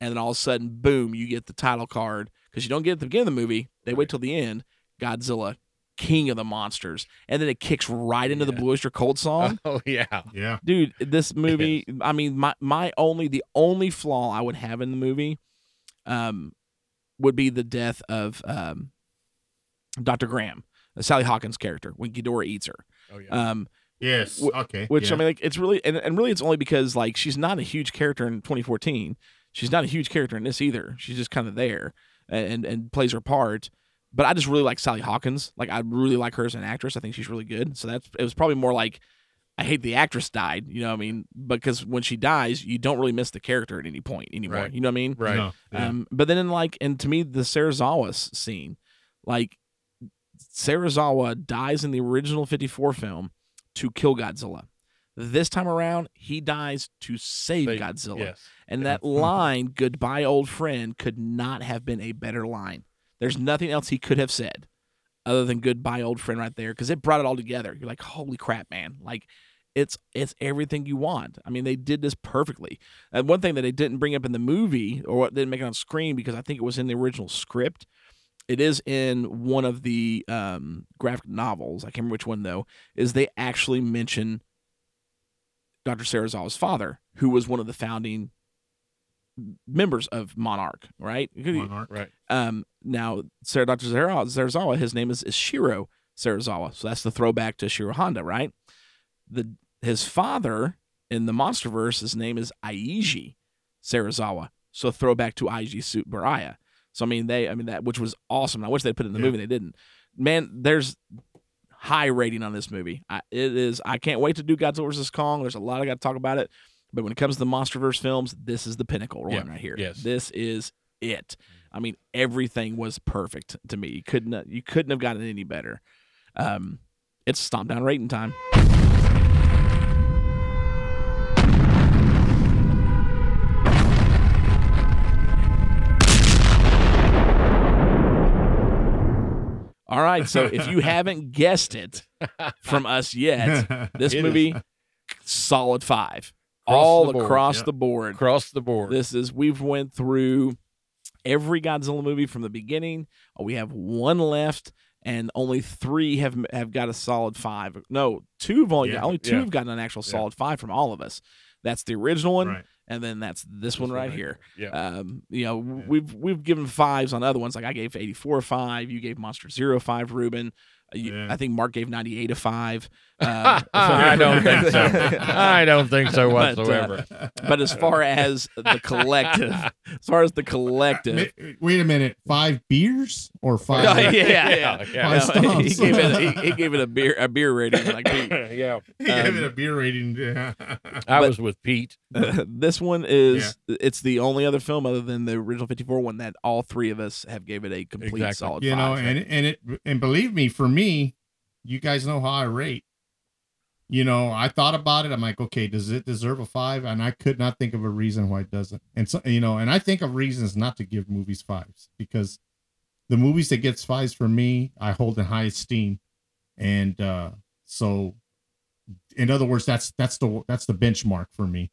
and then all of a sudden, boom, you get the title card because you don't get it at the beginning of the movie. They wait till the end. Godzilla, King of the Monsters, and then it kicks right into the Blue Oyster Cult song Oh yeah, Yeah. dude this movie i mean my my only the only flaw i would have in the movie um would be the death of um dr graham sally hawkins character when Ghidorah eats her oh yeah. um Yes. Wh- okay. which yeah. i mean like it's really and, and really it's only because like she's not a huge character in 2014 she's not a huge character in this either she's just kind of there and and plays her part but i just really like sally hawkins like i really like her as an actress i think she's really good so that's it was probably more like i hate the actress died you know what i mean because when she dies you don't really miss the character at any point anymore Right. you know what i mean right. No, yeah. um, but then in like, and to me, the Serizawa s- scene, like Serizawa dies in the original 54 film to kill Godzilla. This time around, he dies to save They- Godzilla. Yes. And that line, goodbye, old friend, could not have been a better line. There's nothing else he could have said other than goodbye, old friend, right there, because it brought it all together. You're like, holy crap, man. Like, it's it's everything you want. I mean, they did this perfectly. And one thing that they didn't bring up in the movie, or what didn't make it on screen, because I think it was in the original script. It is in one of the um, graphic novels. I can't remember which one though. Is they actually mention Dr. Serizawa's father, who was one of the founding members of Monarch, right? Monarch. Right. Um, now, Sarah Dr. Zara- Serizawa, his name is, is Shiro Serizawa. So that's the throwback to Shiro Honda, right? The His father in the Monsterverse, his name is Eiji Serizawa. So throwback to Eiji Tsuburaya. So I mean, they, I mean that, which was awesome. I wish they put it in the Yeah. movie. They didn't. Man, there's high rating on this movie. I, it is. I can't wait to do Godzilla vs Kong. There's a lot I got to talk about it. But when it comes to the MonsterVerse films, this is the pinnacle one Yeah. right here. Yes. This is it. I mean, everything was perfect to me. You couldn't you couldn't have gotten it any better. Um, it's stomp down rating time. All right, so if you haven't guessed it from us yet, this movie solid five, Across all the board, across yeah. the board. Across the board. This is we've went through every Godzilla movie from the beginning. Uh, We have one left, and only three have have got a solid five. No, two have only Yeah, got, only two yeah. have gotten an actual solid five from all of us. That's the original one, Right. and then that's this, one one right right here. Yeah. Um, you know, we've we've given fives on other ones. Like I gave eighty four five. You gave Monster Zero five, Ruben. Uh, you- Yeah. I think Mark gave ninety eight a five. Um, I don't think so. I don't think so But, uh, whatsoever. but as far as the collective, as far as the collective, Wait a minute. Five beers or five? Oh, yeah, yeah, Yeah, Five No, he gave it. He, he gave it a beer a beer rating like Pete. yeah. He gave Um, it a beer rating. Yeah. I was with Pete. this one is it's the only other film other than the original 54 one that all three of us have gave it a complete Exactly. solid you know, and and it and believe me, for me, you guys know how I rate. You know, I thought about it. I'm like, okay, does it deserve a five? And I could not think of a reason why it doesn't. And so, you know, and I think of reasons not to give movies fives because the movies that gets fives for me, I hold in high esteem. And uh so, in other words, that's that's the that's the benchmark for me.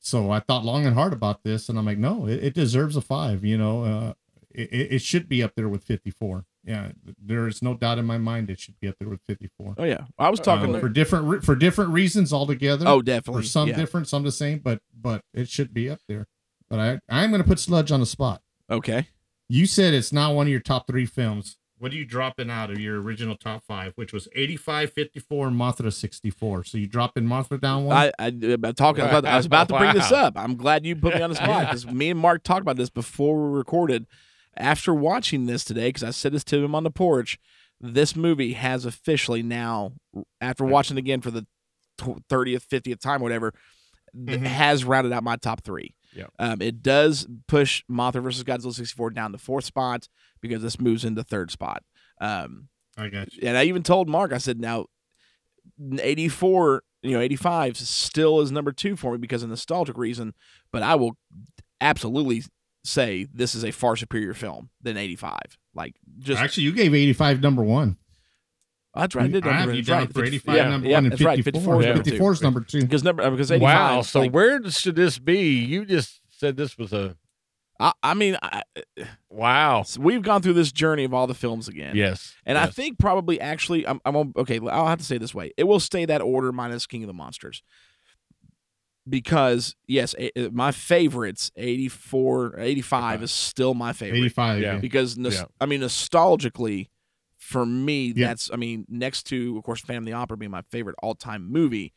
So I thought long and hard about this, and I'm like, no, it, it deserves a five. You know, uh, it it should be up there with 54. Yeah, there is no doubt in my mind it should be up there with 54. oh yeah, I was talking. Um, for different re- for different reasons altogether. oh, for definitely. some yeah. different, some the same, but but it should be up there. But I I'm going to put Sludge on the spot. Okay. You said it's not one of your top three films. What are you dropping out of your original top five, which was 85, 54, and Mothra 64? So you dropping Mothra down one? I, I about talking. I, I was about to bring this up. I'm glad you put me on the spot because me and Mark talked about this before we recorded. After watching this today, because I said this to him on the porch, this movie has officially now, after watching it again for the thirtieth, fiftieth time, whatever, Mhm. has rounded out my top three. Yep. Um, it does push Mothra versus Godzilla 64 down to fourth spot because this moves into third spot. Um, I got you. and I even told Mark, I said, now, 84, you know, 85 still is number two for me because of nostalgic reason, but I will absolutely say this is a far superior film than 85. Like, just, Actually, you gave 85 number one. that's right. I did I have you that's down right. for 85 yeah, number yeah, one and that's right. 54. 54 is Yeah. number two. 54 is number two. Because number, because 85. Wow. So like, where should this be? You just said this was a I, I mean, I, uh, wow. so we've gone through this journey of all the films again. Yes. And I think probably actually, I'm, I'm okay. I'll have to say it this way: it will stay that order minus King of the Monsters, because yes, a- uh, my favorites 84, 85 is still my favorite 85. Yeah. Yeah. because nos- Yeah. I mean nostalgically, for me, Yeah. that's I mean next to of course Phantom of the Opera being my favorite all time movie.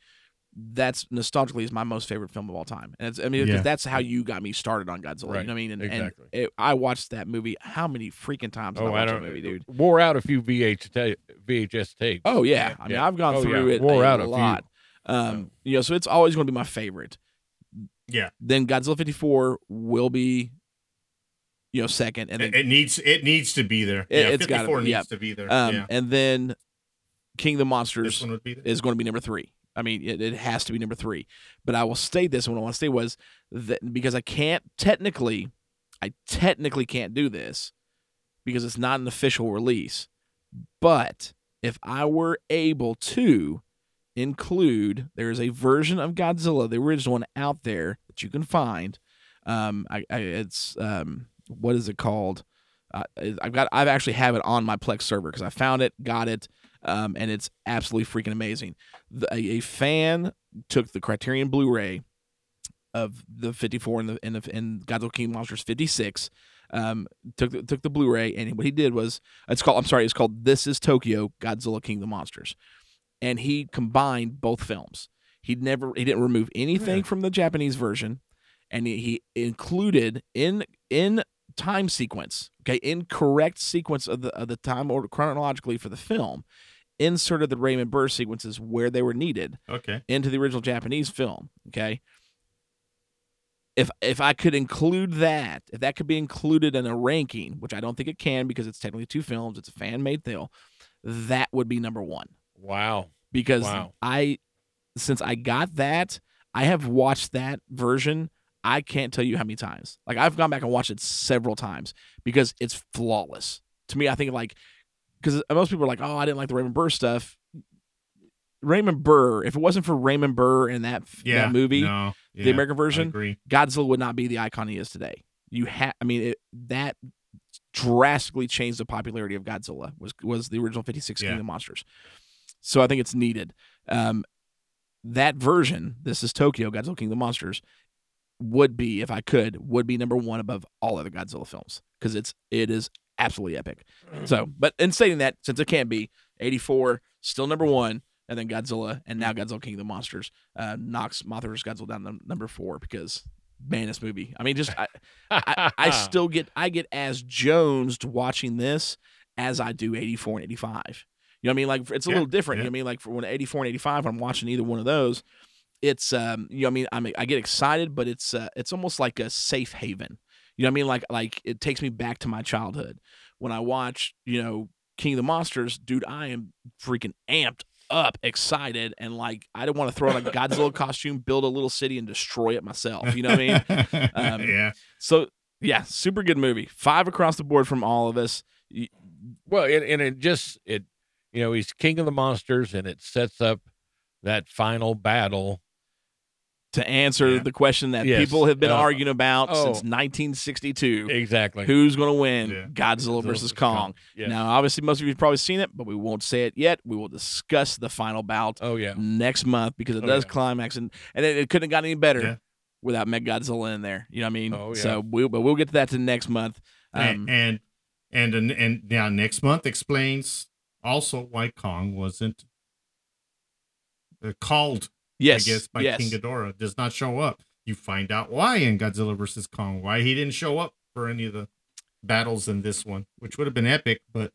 That's nostalgically is my most favorite film of all time, and it's I mean Yeah. that's how you got me started on Godzilla. Right. You know what I mean? And, Exactly. and it, I watched that movie how many freaking times? Oh, I I watch don't that movie, dude. Wore out a few VH ta- VHS tapes. Oh yeah, I mean yeah. I've gone Oh, through yeah. it Wore a out a few. Um, you know, so it's always going to be my favorite. Yeah. Then Godzilla 54 will be, you know, second, and then It, it needs it needs to be there. It- yeah, it's gotta 54 be, needs yeah. to be there. um, yeah. and then King of the Monsters one would be there. is going to be number three. I mean, it, it has to be number three. But I will state this, and what I want to say was that because I can't technically, I technically can't do this because it's not an official release. But if I were able to include, there is a version of Godzilla, the original one, out there that you can find. Um, I, I it's um, what is it called? Uh, I've got, I've actually have it on my Plex server because I found it, got it, um, and it's absolutely freaking amazing. The, a, a fan took the Criterion Blu-ray of the 54 and the and the and Godzilla King Monsters 56. Um, took the, took the Blu-ray and what he did was it's called I'm sorry it's called This Is Tokyo Godzilla King the Monsters, and he combined both films. He never he didn't remove anything from the Japanese version, and he, he included in in time sequence okay in correct sequence of the of the time order chronologically for the film inserted the Raymond Burr sequences where they were needed Okay. into the original Japanese film. Okay. If if I could include that, if that could be included in a ranking, which I don't think it can because it's technically two films, it's a fan made film, that would be number one. Wow. Because Wow. I since I got that, I have watched that version. I can't tell you how many times. Like I've gone back and watched it several times because it's flawless. To me, I think like because most people are like, "Oh, I didn't like the Raymond Burr stuff." Raymond Burr, if it wasn't for Raymond Burr and that Yeah. that movie, no, the American version. Godzilla would not be the icon he is today. You have, I mean, it, that drastically changed the popularity of Godzilla. Was was the original Fifty Six Yeah. King of Monsters. So I think it's needed. Um, that version, this is Tokyo Godzilla King of the Monsters, would be if I could would be number one above all other Godzilla films because it's it is absolutely epic. So, but in stating that, since it can't be eighty four, still number one, and then Godzilla, and now Godzilla King of the Monsters uh, knocks Mothra vs. Godzilla down to number four because man, this movie. I mean, just I, I, I still get I get as jonesed watching this as I do eighty four and eighty five. You know what I mean? Like it's a Yeah, little different. You know what I mean? Like for when eighty four and eighty five, I'm watching either one of those. It's um, you know, what I mean, I'm I get excited, but it's uh, it's almost like a safe haven. You know what I mean? Like like it takes me back to my childhood when I watch you know King of the Monsters, dude. I am freaking amped up, excited, and like I don't want to throw on a Godzilla costume, build a little city, and destroy it myself. You know what I mean? Um, yeah. So yeah, super good movie. Five across the board from all of us. Well, and, and it just it, you know, he's king of the monsters, and it sets up that final battle. To answer Yeah. the question that Yes. people have been Uh, arguing about oh. since 1962, Exactly. who's going to win? Yeah. Godzilla versus Kong. Yes. Now, obviously, most of you have probably seen it, but we won't say it yet. We will discuss the final bout Oh yeah. next month because it Oh, does yeah. climax, and and it, it couldn't have gotten any better Yeah. without Mechagodzilla in there. You know what I mean? Oh, yeah. So we but we'll get to that to next month. Um, and, and and and and now next month explains also why Kong wasn't uh, called. yes, I guess by yes. King Ghidorah does not show up. You find out why in Godzilla versus Kong why he didn't show up for any of the battles in this one, which would have been epic. But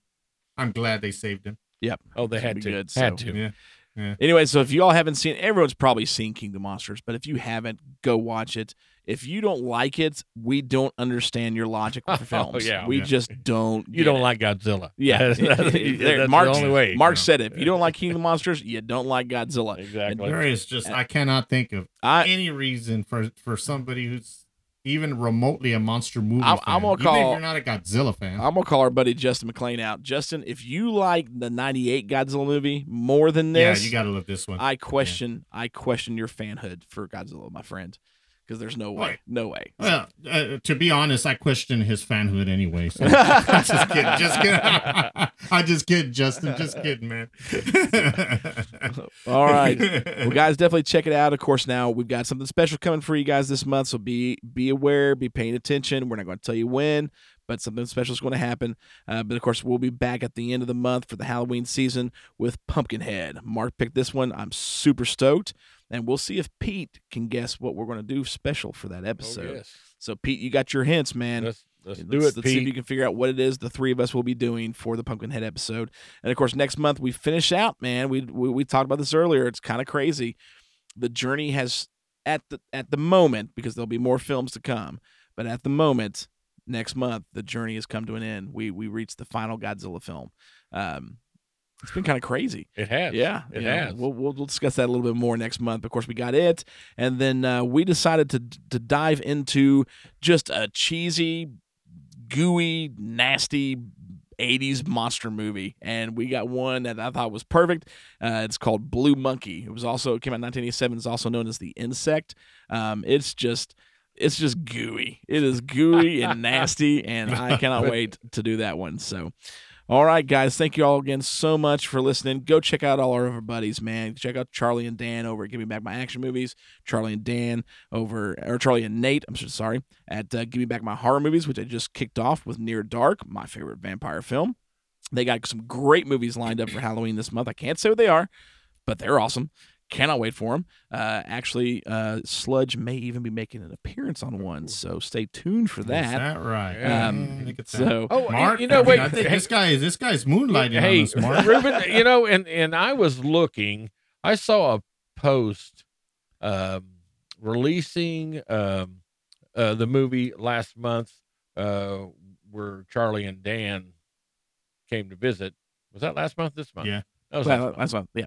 I'm glad they saved him. Yep. Oh, they had to. good, had to. Yeah. Anyway, so if you all haven't seen, everyone's probably seen Kingdom Monsters, but if you haven't, go watch it. If you don't like it, we don't understand your logic with the Oh, films. yeah. we Yeah. just don't. You don't it. like Godzilla. Yeah, that's, that's, There- that's Mark's- the only way. Mark you know. said it. If you don't like Kingdom Monsters, you don't like Godzilla. Exactly. There is just I cannot think of I any reason for for somebody who's even remotely a monster movie I'm- fan. I'm gonna even call- if you're not a Godzilla fan. I'm gonna call our buddy Justin McLean out. Justin, if you like the '98 Godzilla movie more than this, yeah, you got to love this one. I question. I question your fanhood for Godzilla, my friend, because there's no way, Right. no way. Well, uh, to be honest, I question his fanhood anyway. So. I'm just kidding. Just kidding. I just kidding, Justin. Just kidding, man. All right. well, guys, definitely check it out. Of course, now we've got something special coming for you guys this month, so be be aware, be paying attention. We're not going to tell you when, but something special is going to happen. Uh, but of course, we'll be back at the end of the month for the Halloween season with Pumpkinhead. Mark picked this one. I'm super stoked, and we'll see if Pete can guess what we're going to do special for that Oh, episode. yes. So, Pete, you got your hints, man. Let's, let's Let's, do it, let's see if you can figure out what it is the three of us will be doing for the Pumpkinhead episode. And of course, next month we finish out, man. We we, we talked about this earlier. It's kind of crazy. The journey has at the at the moment because there'll be more films to come, but at the moment next month the journey has come to an end. We we reached the final Godzilla film. Um, it's been kind of crazy. It has. Yeah, It know, has. We'll, we'll we'll discuss that a little bit more next month. Of course, we got it, and then uh, we decided to to dive into just a cheesy, gooey, nasty. 80s monster movie and we got one that I thought was perfect. Uh, it's called Blue Monkey. It was also it came out in 1987. It's also known as The Insect. Um, it's just it's just gooey. It is gooey and nasty and I cannot wait to do that one. So All right, guys. Thank you all again so much for listening. Go check out all our other buddies, man. Check out Charlie and Dan over at Give Me Back My Action Movies. Charlie and Dan over, or Charlie and Nate, I'm so sorry, at uh, Give Me Back My Horror Movies, which I just kicked off with Near Dark, my favorite vampire film. They got some great movies lined up for Halloween this month. I can't say what they are, but they're awesome. Cannot wait for them. Uh, actually, uh, Sludge may even be making an appearance on one, so stay tuned for that. Is that right? Um, Look at that. so, Oh, Mark, you know, I wait. I think hey- this guy is this guy's moonlighting hey, on us, Mark. Ruben, you know, and and I was looking. I saw a post um, releasing um, uh, the movie last month uh, where Charlie and Dan came to visit. Was that last month? This month? Yeah. That was last month. that's one. Yeah.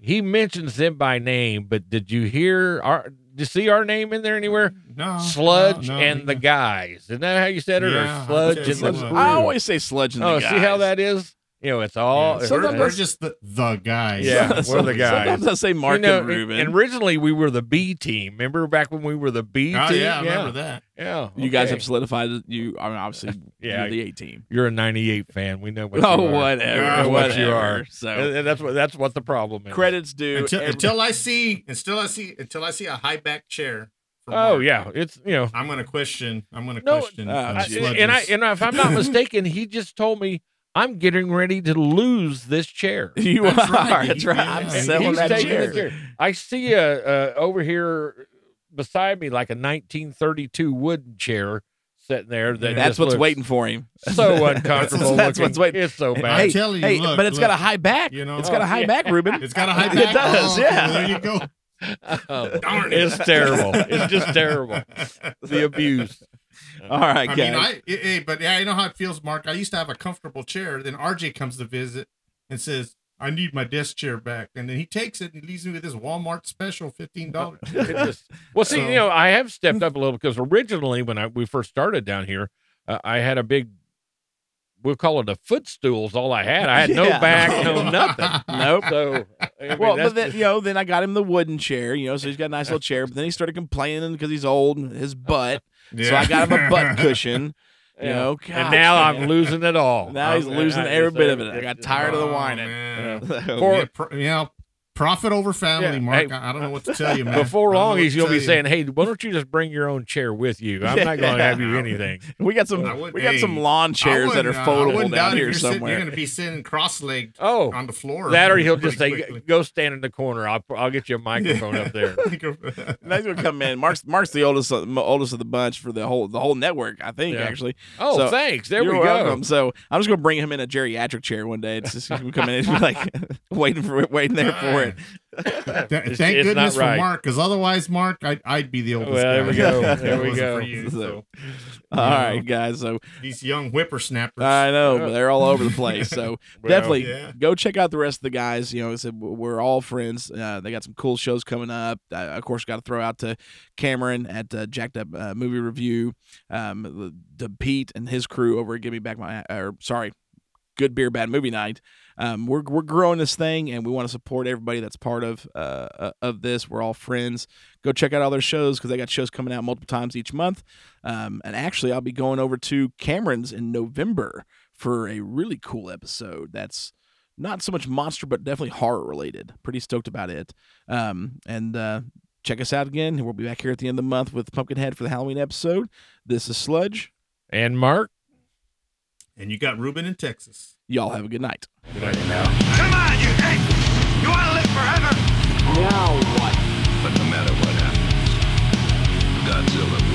He mentions them by name, but did you hear our? Did you see our name in there anywhere? No, Sludge no, no, and he- the guys. Isn't that how you said it? Yeah, or Sludge I and the Sludge. I always say Sludge and oh, the guys. Oh, guys. see how that is? You know, it's all. Yeah, Sometimes we're just the the guys. Yeah, we're the guys. Sometimes guys. I say Mark you know, and Ruben. And originally we were the B team. Remember back when we were the B Oh team? yeah, I remember that. Yeah. you guys have solidified. You, I mean, obviously, Yeah, you're the A team. You're a '98 fan. We know what. Oh, you are. whatever, We know what you are. So- And- and that's what that's what the problem is. Credits due. Until, every- until I see until I see until I see a high back chair. Oh Mark, yeah, it's you know. I'm gonna question. I'm gonna No, question. uh, I- and I and if I'm not mistaken, he just told me I'm getting ready to lose this chair. you That's are. right. That's right. I'm selling He's that chair. chair. I see a, uh over here beside me like a 1932 wooden chair sitting there. That That's what's waiting for him. So uncomfortable. That's looking. what's waiting. It's so bad. I'm telling you, hey, look, but it's got a high back. you know? it's got a Oh, high yeah. back, Ruben. It's got a high back. It back. does, Oh, yeah. There you go. Oh, Darn it. it's terrible. It's just terrible. The abuse. All right, I guys. mean, I, eh, but yeah, I know how it feels, Mark. I used to have a comfortable chair. Then RJ comes to visit and says, "I need my desk chair back," and then he takes it and he leaves me with this Walmart special, fifteen dollars. Well, see, So- you know, I have stepped up a little because originally when I we first started down here, uh, I had a big. We'll call it a footstool. Is all I had. I had no back, no nothing. Nope. So, I mean, well, but then just- you know, then I got him the wooden chair. You know, so he's got a nice little chair. But then he started complaining because he's old and his butt. So I got him a butt cushion. You Yeah. know, and now man. I'm losing it all. Now he's I'm- losing every bit of it. I got just- tired of the Oh, whining. man. So- For- Yeah, pro- you know, profit over family, Yeah, Mark. hey, I I don't know what to tell you, man. Before I don't know long, he's to gonna be tell saying, "Hey, why don't you just bring your own chair with you? I'm not going to have you anything." We got some. We got hey, some lawn chairs that are wouldn't, uh, foldable wouldn't down here you're sitting- somewhere. you're going to be sitting cross-legged Oh, on the floor. that or he'll just say, quickly. "Go stand in the corner. I'll I'll get you a microphone up there." Now he's gonna come in. Mark's Mark's the oldest of- oldest of the bunch for the whole the whole network. I think Yeah. actually. Oh, So, thanks. There You're we go. welcome. So I'm just gonna bring him in a geriatric chair one day. It's just gonna come in and be like waiting for it, waiting there for it. Th- It's- Thank it's goodness right. for Mark, because otherwise, Mark, I'd, I'd be the oldest. Well, there guy. we go. There we wasn't go. For you, so, All right, guys. So these young whippersnappers. I know, but they're all over the place. So Well, definitely yeah. go check out the rest of the guys. You know, I said we're all friends. Uh, they got some cool shows coming up. Uh, of course, got to throw out to Cameron at uh, Jacked Up uh, Movie Review, um, to Pete and his crew over at Give Me Back My, or sorry, Good Beer Bad Movie Night. Um, we're we're growing this thing, and we want to support everybody that's part of uh, uh, of this. We're all friends. Go check out all their shows because they got shows coming out multiple times each month. Um, and actually, I'll be going over to Cameron's in November for a really cool episode. That's not so much monster, but definitely horror related. Pretty stoked about it. Um, and uh, check us out again. We'll be back here at the end of the month with Pumpkinhead for the Halloween episode. This is Sludge. And Mark, And you got Ruben in Texas. Y'all have a good night. Good night. Come on, you hey! You want to live forever? Now what? But no matter what happens, Godzilla will